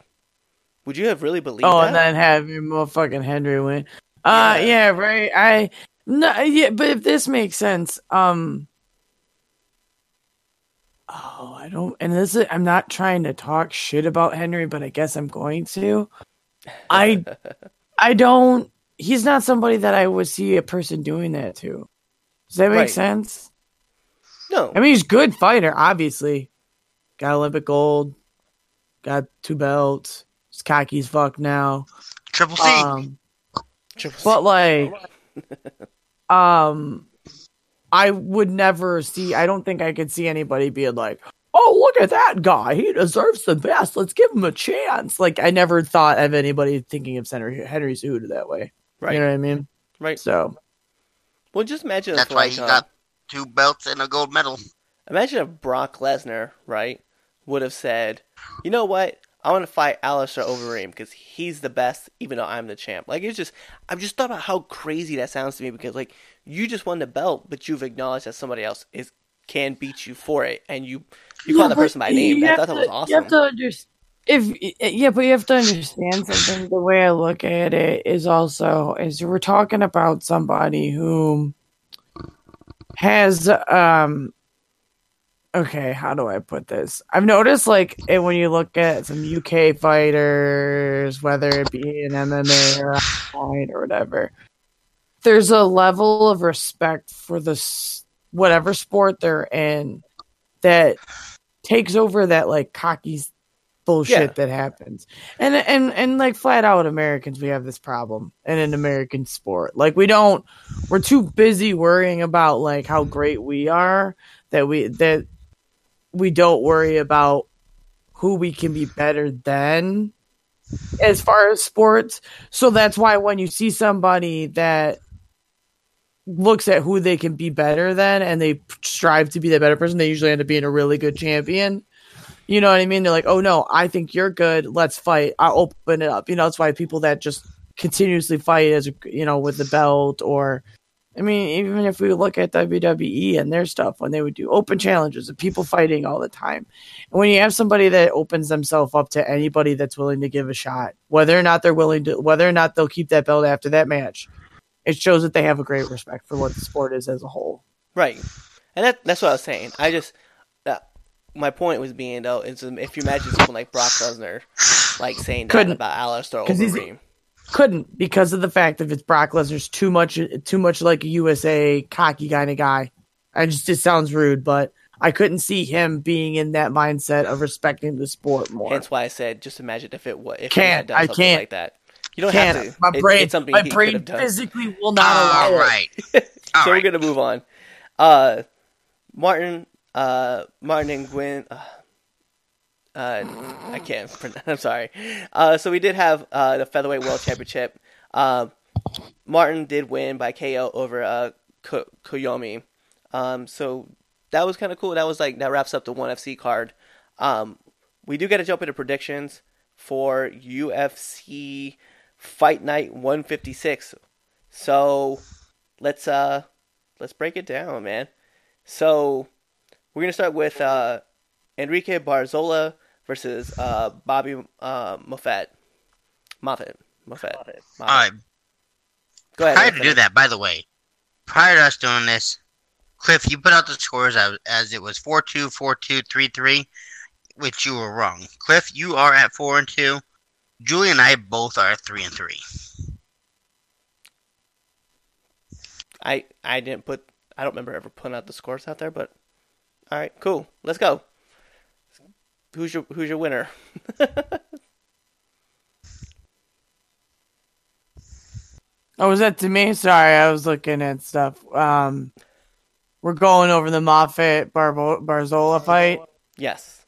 would you have really believed oh, that? and then have your motherfucking Henry win. Uh, Yeah. yeah, right. I no, yeah, but if this makes sense, um. Oh, I don't, and this is, I'm not trying to talk shit about Henry, but I guess I'm going to. I I don't. He's not somebody that I would see a person doing that to. Does that make Right. sense? no, I mean, he's a good fighter, obviously. Got Olympic gold. Got two belts. He's cocky as fuck now. Triple C. Um, but like, um, I would never see. I don't think I could see anybody being like, "Oh, look at that guy. He deserves the best. Let's give him a chance." Like, I never thought of anybody thinking of Henry Henry Cejudo that way. Right, You know what I mean? right. So Well, just imagine That's why like, he uh, got two belts and a gold medal. imagine if Brock Lesnar, right, would have said, you know what? I want to fight Alistair Overeem because he's the best, even though I'm the champ. Like it's just, I've just thought about how crazy that sounds to me because like you just won the belt, but you've acknowledged that somebody else is can beat you for it, and you you call the person by name. you I thought that was awesome. You have to understand. If yeah, but you have to understand something. The way I look at it is also is we're talking about somebody who has um. Okay, how do I put this? I've noticed like when you look at some UK fighters, whether it be an MMA or a fight or whatever, there's a level of respect for the s- whatever sport they're in that takes over that like cocky bullshit Yeah. that happens. And and and like flat out Americans we have this problem in an American sport. Like we don't we're too busy worrying about like how great we are that we that we don't worry about who we can be better than as far as sports. So that's why when you see somebody that looks at who they can be better than and they strive to be the better person, they usually end up being a really good champion. You know what I mean? They're like, oh no, I think you're good. Let's fight. I'll open it up. You know, that's why people that just continuously fight as you know with the belt or I mean, even if we look at WWE and their stuff when they would do open challenges and people fighting all the time. And when you have somebody that opens themselves up to anybody that's willing to give a shot, whether or not they're willing to whether or not they'll keep that belt after that match, it shows that they have a great respect for what the sport is as a whole. Right, and that that's what I was saying. I just my point was being though is um, if you imagine someone like Brock Lesnar, like saying that Couldn't. about Alistair 'Cause he's- Overeem. Couldn't because of the fact that if it's Brock Lesnar's too much too much like a USA cocky kind of guy. I just it sounds rude, but I couldn't see him being in that mindset of respecting the sport more. That's why I said just imagine if it was if he Can't. had done I something can't. like that. You don't Can't. have to. My It- brain, it's something my brain physically will not allow All it. All so right. we're gonna move on. Uh, Martin, uh, Martin and Gwen. Uh, uh, I can't. pronounce- I'm sorry. Uh, so we did have uh, the featherweight world championship. Uh, Martin did win by KO over uh, Ko- Koyomi. Um, so that was kind of cool. That was like that wraps up the one FC card. Um, we do get to jump into predictions for UFC Fight Night 156. So let's uh let's break it down, man. So we're gonna start with uh Enrique Barzola versus uh Bobby uh Moffett. Moffett. Moffett. Moffett. All right. Go ahead. Prior to do that, by the way, prior to us doing this, Cliff, you put out the scores as, as it was 4 2, 4 2, 3 3. which you were wrong. Cliff, you are at four and two. Julie and I both are at three and three. I I didn't put. I don't remember ever putting out the scores out there, but all right, cool. Let's go. Who's your Who's your winner? Oh, was that to me? Sorry, I was looking at stuff. Um, we're going over the Moffett Barbo- Barzola fight. yes.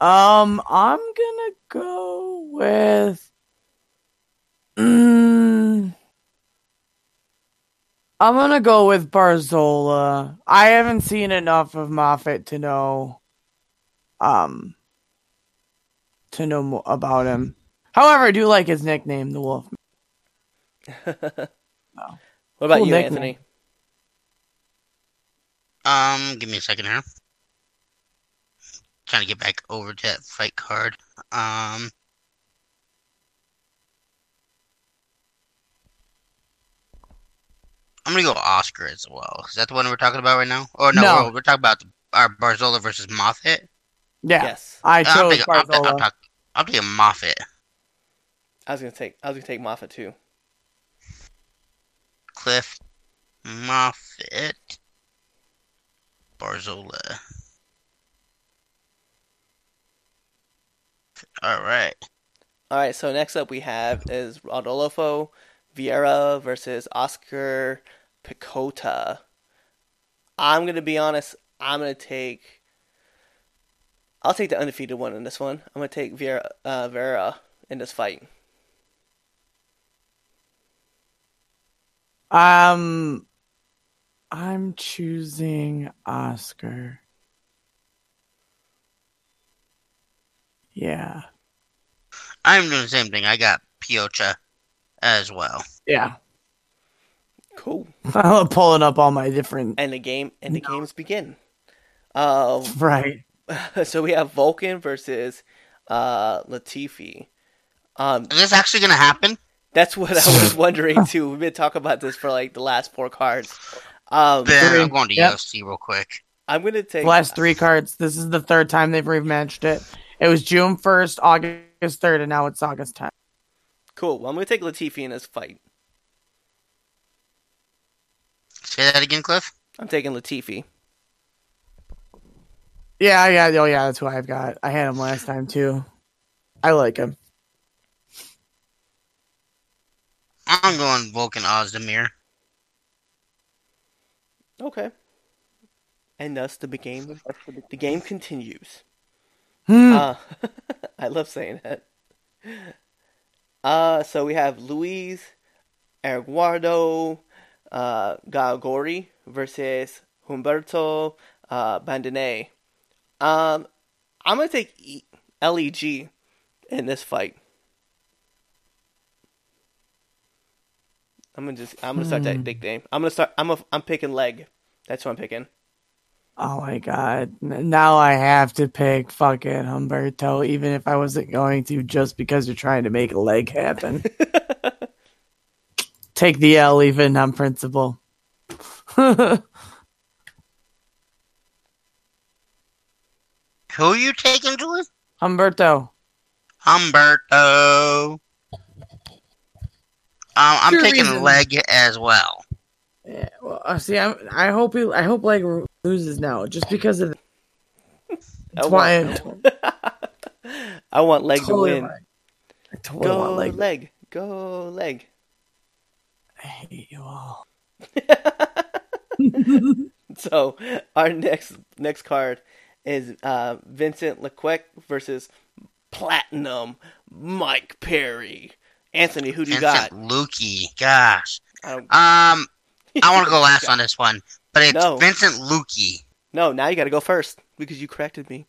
Um, I'm gonna go with. Mm, I'm gonna go with Barzola. I haven't seen enough of Moffett to know, um, to know mo- about him. However, I do like his nickname, the Wolf. What about Cool you, nickname. Anthony? Um, give me a second here. Trying to get back over to that fight card. Um, I'm gonna go Oscar as well. Is that the one we're talking about right now? Or no, No. We're, we're talking about our Barzola versus Moffett. Yeah, Yes. I I'm chose taking, I'm, Barzola. I'm, talk- I'm taking Moffett. I was gonna take. I was gonna take Moffett too. Cliff Moffett Barzola. All right. All right. So next up we have is Rodolfo Vieira versus Oscar Piechota. I'm gonna be honest. I'm gonna take. I'll take the undefeated one in this one. I'm gonna take Vieira, uh, Vieira in this fight. Um, I'm choosing Oscar. Yeah. I'm doing the same thing. I got Piocha as well. Yeah. Cool. I'm pulling up all my different. And the game and the games begin. Um, Right. so we have Volkan versus uh, Latifi. Um, Is this actually gonna happen? that's what I was wondering too. We've been talking about this for like the last four cards. Um, Then I'm going to Yep. UFC real quick. I'm gonna take Last three cards. This is the third time they've rematched it. It was June 1st, August 3rd, and now it's August 10th. Cool. Well, I'm gonna take Latifi in this fight. Say that again, Cliff. I'm taking Latifi. Yeah, I got. Oh, yeah, that's who I've got. I had him last time, too. I like him. I'm going Volkan Ozdemir. Okay. And thus the game the game continues. Hmm. Uh, I love saying that. Uh, so we have Luis Eduardo uh, Gagori versus Humberto uh, Bandone. Um, I'm gonna take E- LEG in this fight. I'm gonna just I'm gonna start that big name. I'm gonna start. I'm a, I'm picking leg. That's what I'm picking. Oh my god. Now I have to pick fucking Humberto, even if I wasn't going to, just because you're trying to make a leg happen. Take the L even on principle. Who are you taking, Julie? Humberto. Humberto. Um, I'm Sure taking reason. leg as well. Yeah, well, uh, see, I, I hope he, I hope leg loses now, just because of. That's I why want, I want leg totally, to win. I totally Go want leg. leg. Go leg. I hate you all. So our next next card is uh, Vincent Lequec versus Platinum Mike Perry. Anthony, who do you got? Lukey. Gosh. I don't- Um, I want to go last on this one, but it's No. Vincent Lukey. no, now you got to go first because you corrected me.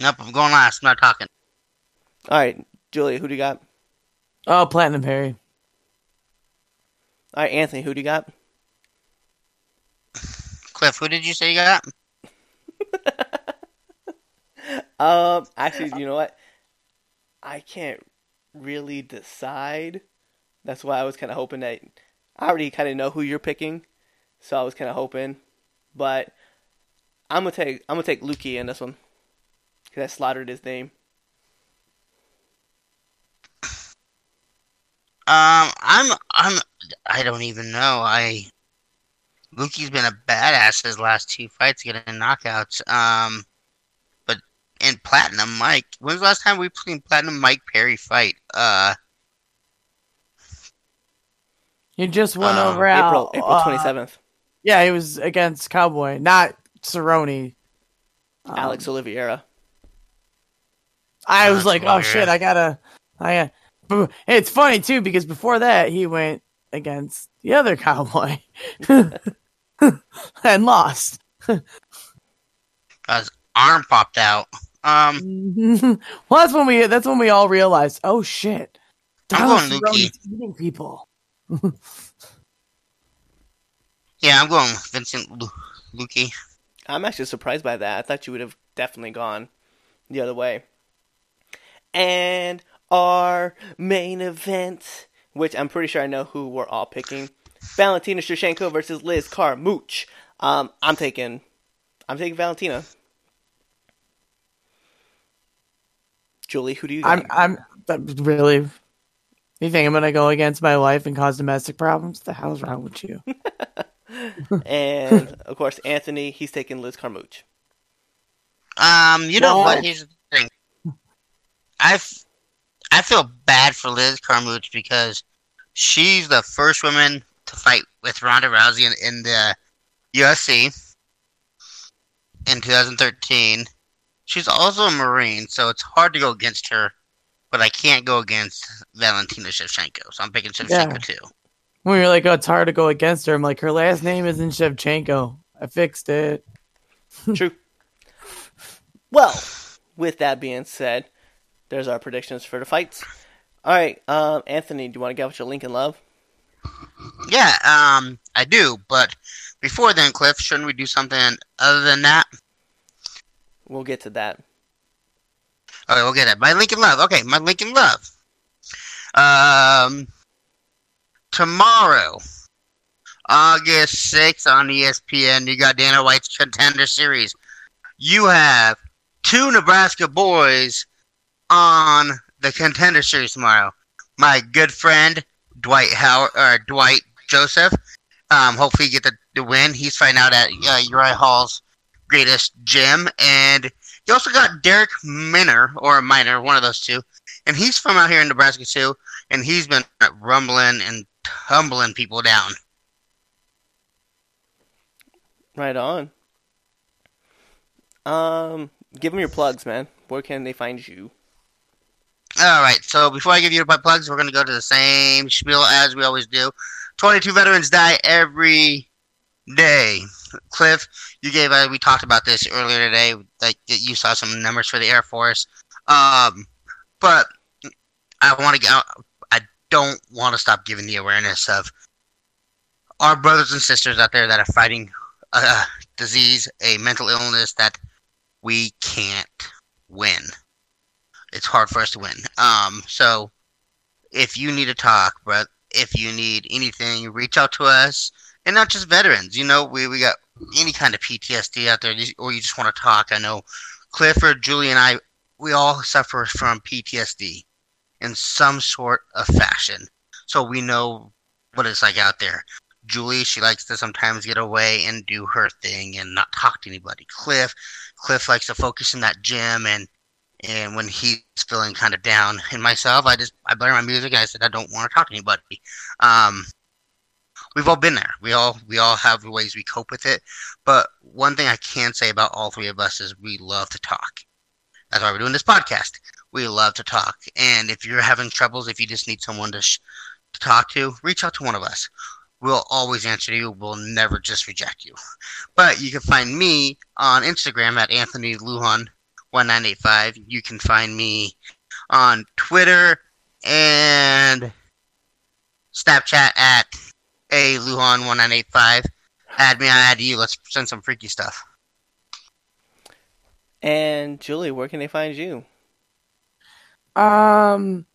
Nope, I'm going last. I'm not talking. All right, Julia, who do you got? Oh, Platinum Perry. All right, Anthony, who do you got? Cliff, who did you say you got? Um, actually, you know what? I can't really decide. That's why I was kind of hoping that I already kind of know who you're picking, so I was kind of hoping. But I'm gonna take I'm gonna take Lukey in this one because I slaughtered his name. Um, I'm, I'm, I don't even know. I, Luki's been a badass his last two fights, getting knockouts. Um, but in Platinum Mike, when's the last time we played Platinum Mike Perry fight? Uh, He just went Uh, over April out. April uh, twenty seventh. Yeah, he was against Cowboy, not Cerrone. Um, Alex Oliveira. I was Alex like, oh shit, I gotta. I. Uh, it's funny too because before that he went against the other Cowboy and lost. his arm popped out. Um, well, that's when we. That's when we all realized, oh shit, I'm Donald going Lukey. Eating people. yeah, I'm going Vincent Lu- Luque. I'm actually surprised by that. I thought you would have definitely gone the other way. And our main event, which I'm pretty sure I know who we're all picking, Valentina Shevchenko versus Liz Carmouche. Um, I'm taking, I'm taking Valentina. Julie, who do you? I'm. got? I'm really. You think I'm gonna go against my wife and cause domestic problems? The hell's wrong with you? and of course Anthony. He's taking Liz Carmouche. Um, you know No. what? Here's the thing. I, f- I feel bad for Liz Carmouche because she's the first woman to fight with Ronda Rousey in, in the UFC in 2013. She's also a Marine, so it's hard to go against her. But I can't go against Valentina Shevchenko, so I'm picking Shevchenko Yeah. too. When you're like, oh, it's hard to go against her. I'm like, her last name isn't Shevchenko. I fixed it. True. Well, with that being said, there's our predictions for the fights. All right, um, Anthony, do you want to get with your link and love? Yeah, um, I do. But before then, Cliff, shouldn't we do something other than that? We'll get to that. Okay, we'll get it. My Lincoln Love. Okay, my Lincoln Love. Um, tomorrow, August 6th on ESPN, you got Dana White's Contender Series. You have two Nebraska boys on the Contender Series tomorrow. My good friend, Dwight Howard, or Dwight Joseph. Um, hopefully you get the, the win. He's fighting out at uh, Uriah Hall's greatest gym. And you also got Derek Minner, or Miner, one of those two. And he's from out here in Nebraska too. And he's been rumbling and tumbling people down. Right on. Um, give them your plugs, man. Where can they find you? All right, so before I give you my plugs, we're going to go to the same spiel as we always do. 22 veterans die every day. Cliff, you gave, uh, we talked about this earlier today, like you saw some numbers for the Air Force. Um, but I want to, I don't want to stop giving the awareness of our brothers and sisters out there that are fighting a disease, a mental illness that we can't win it's hard for us to win. Um, so if you need to talk, but if you need anything, reach out to us, and not just veterans. You know, we we got any kind of PTSD out there, or you just want to talk. I know Clifford, Julie, and I, we all suffer from PTSD in some sort of fashion. So we know what it's like out there. Julie, she likes to sometimes get away and do her thing and not talk to anybody. Cliff, Cliff likes to focus in that gym and and when he's feeling kind of down and myself i just i blare my music i said i don't want to talk to anybody um we've all been there. We all we all have ways we cope with it. But one thing i can say about all three of us is we love to talk. That's why we're doing this podcast. We love to talk. And if you're having troubles if you just need someone to, sh- to talk to reach out to one of us. We'll always answer you. We'll never just reject you. But you can find me on instagram at anthony lujan 1985. You can find me on Twitter and Snapchat at a Luhan1985. Add me, I add you. Let's send some freaky stuff. And Julie, where can they find you? Um,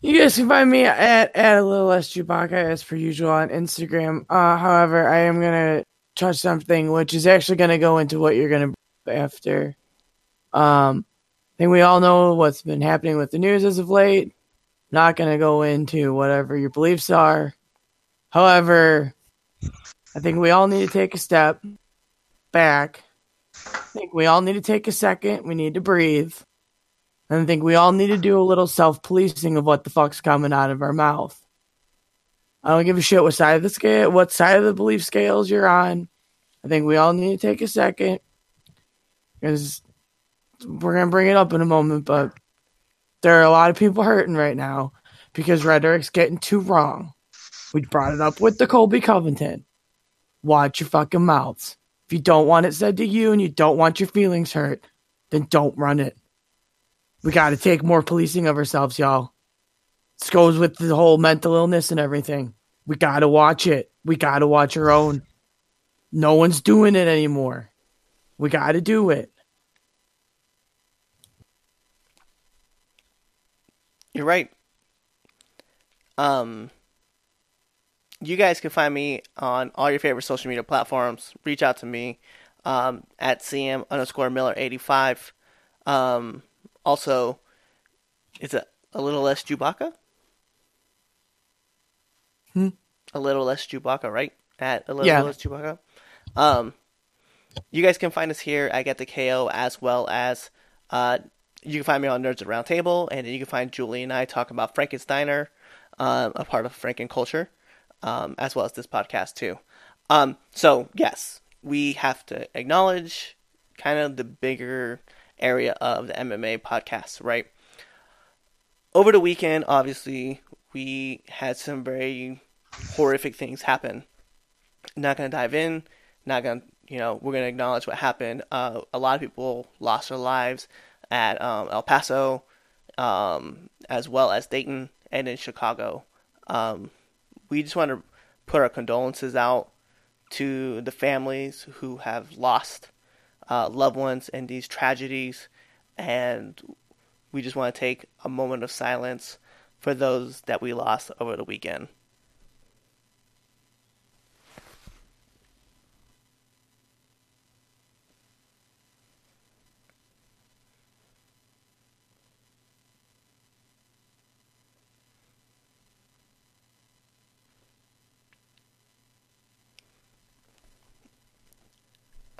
you guys can find me at at a little less Chewbacca as per usual on Instagram. Uh, however, I am gonna touch something which is actually gonna go into what you're gonna after. Um, I think we all know what's been happening with the news as of late. Not going to go into whatever your beliefs are. However, I think we all need to take a step back. I think we all need to take a second. We need to breathe. And I think we all need to do a little self policing of what the fuck's coming out of our mouth. I don't give a shit what side of the scale, what side of the belief scales you're on. I think we all need to take a second because we're gonna bring it up in a moment, but there are a lot of people hurting right now because rhetoric's getting too wrong. We brought it up with the Colby Covington. Watch your fucking mouths. If you don't want it said to you and you don't want your feelings hurt, then don't run it. We got to take more policing of ourselves, y'all. This goes with the whole mental illness and everything. We got to watch it. We got to watch our own. No one's doing it anymore. We got to do it. You're right. Um, you guys can find me on all your favorite social media platforms. Reach out to me um, at cm underscore miller eighty five. Um, also, is it a little less Chewbacca? Hmm? A little less Chewbacca, right? At a little Yeah. less Chewbacca. Um, you guys can find us here at Get the KO as well as uh, you can find me on Nerds at Roundtable, and then you can find Julie and I talking about Frankensteiner, um, a part of Franken culture, um, as well as this podcast too. Um, so yes, we have to acknowledge kind of the bigger area of the MMA podcast, right? Over the weekend, obviously, we had some very horrific things happen. Not gonna dive in. Not gonna, you know, we're gonna acknowledge what happened. Uh, a lot of people lost their lives at um, El Paso, um, as well as Dayton and in Chicago. Um, we just want to put our condolences out to the families who have lost uh, loved ones in these tragedies, and we just want to take a moment of silence for those that we lost over the weekend.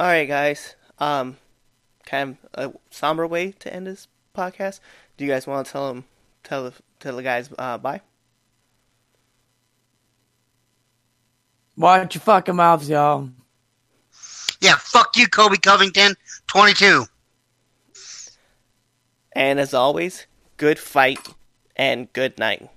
All right, guys. Um, kind of a somber way to end this podcast. Do you guys want to tell them, tell the, tell the guys uh, bye? Watch your fucking mouths, y'all. Yeah, fuck you, Colby Covington. 22. And as always, good fight and good night.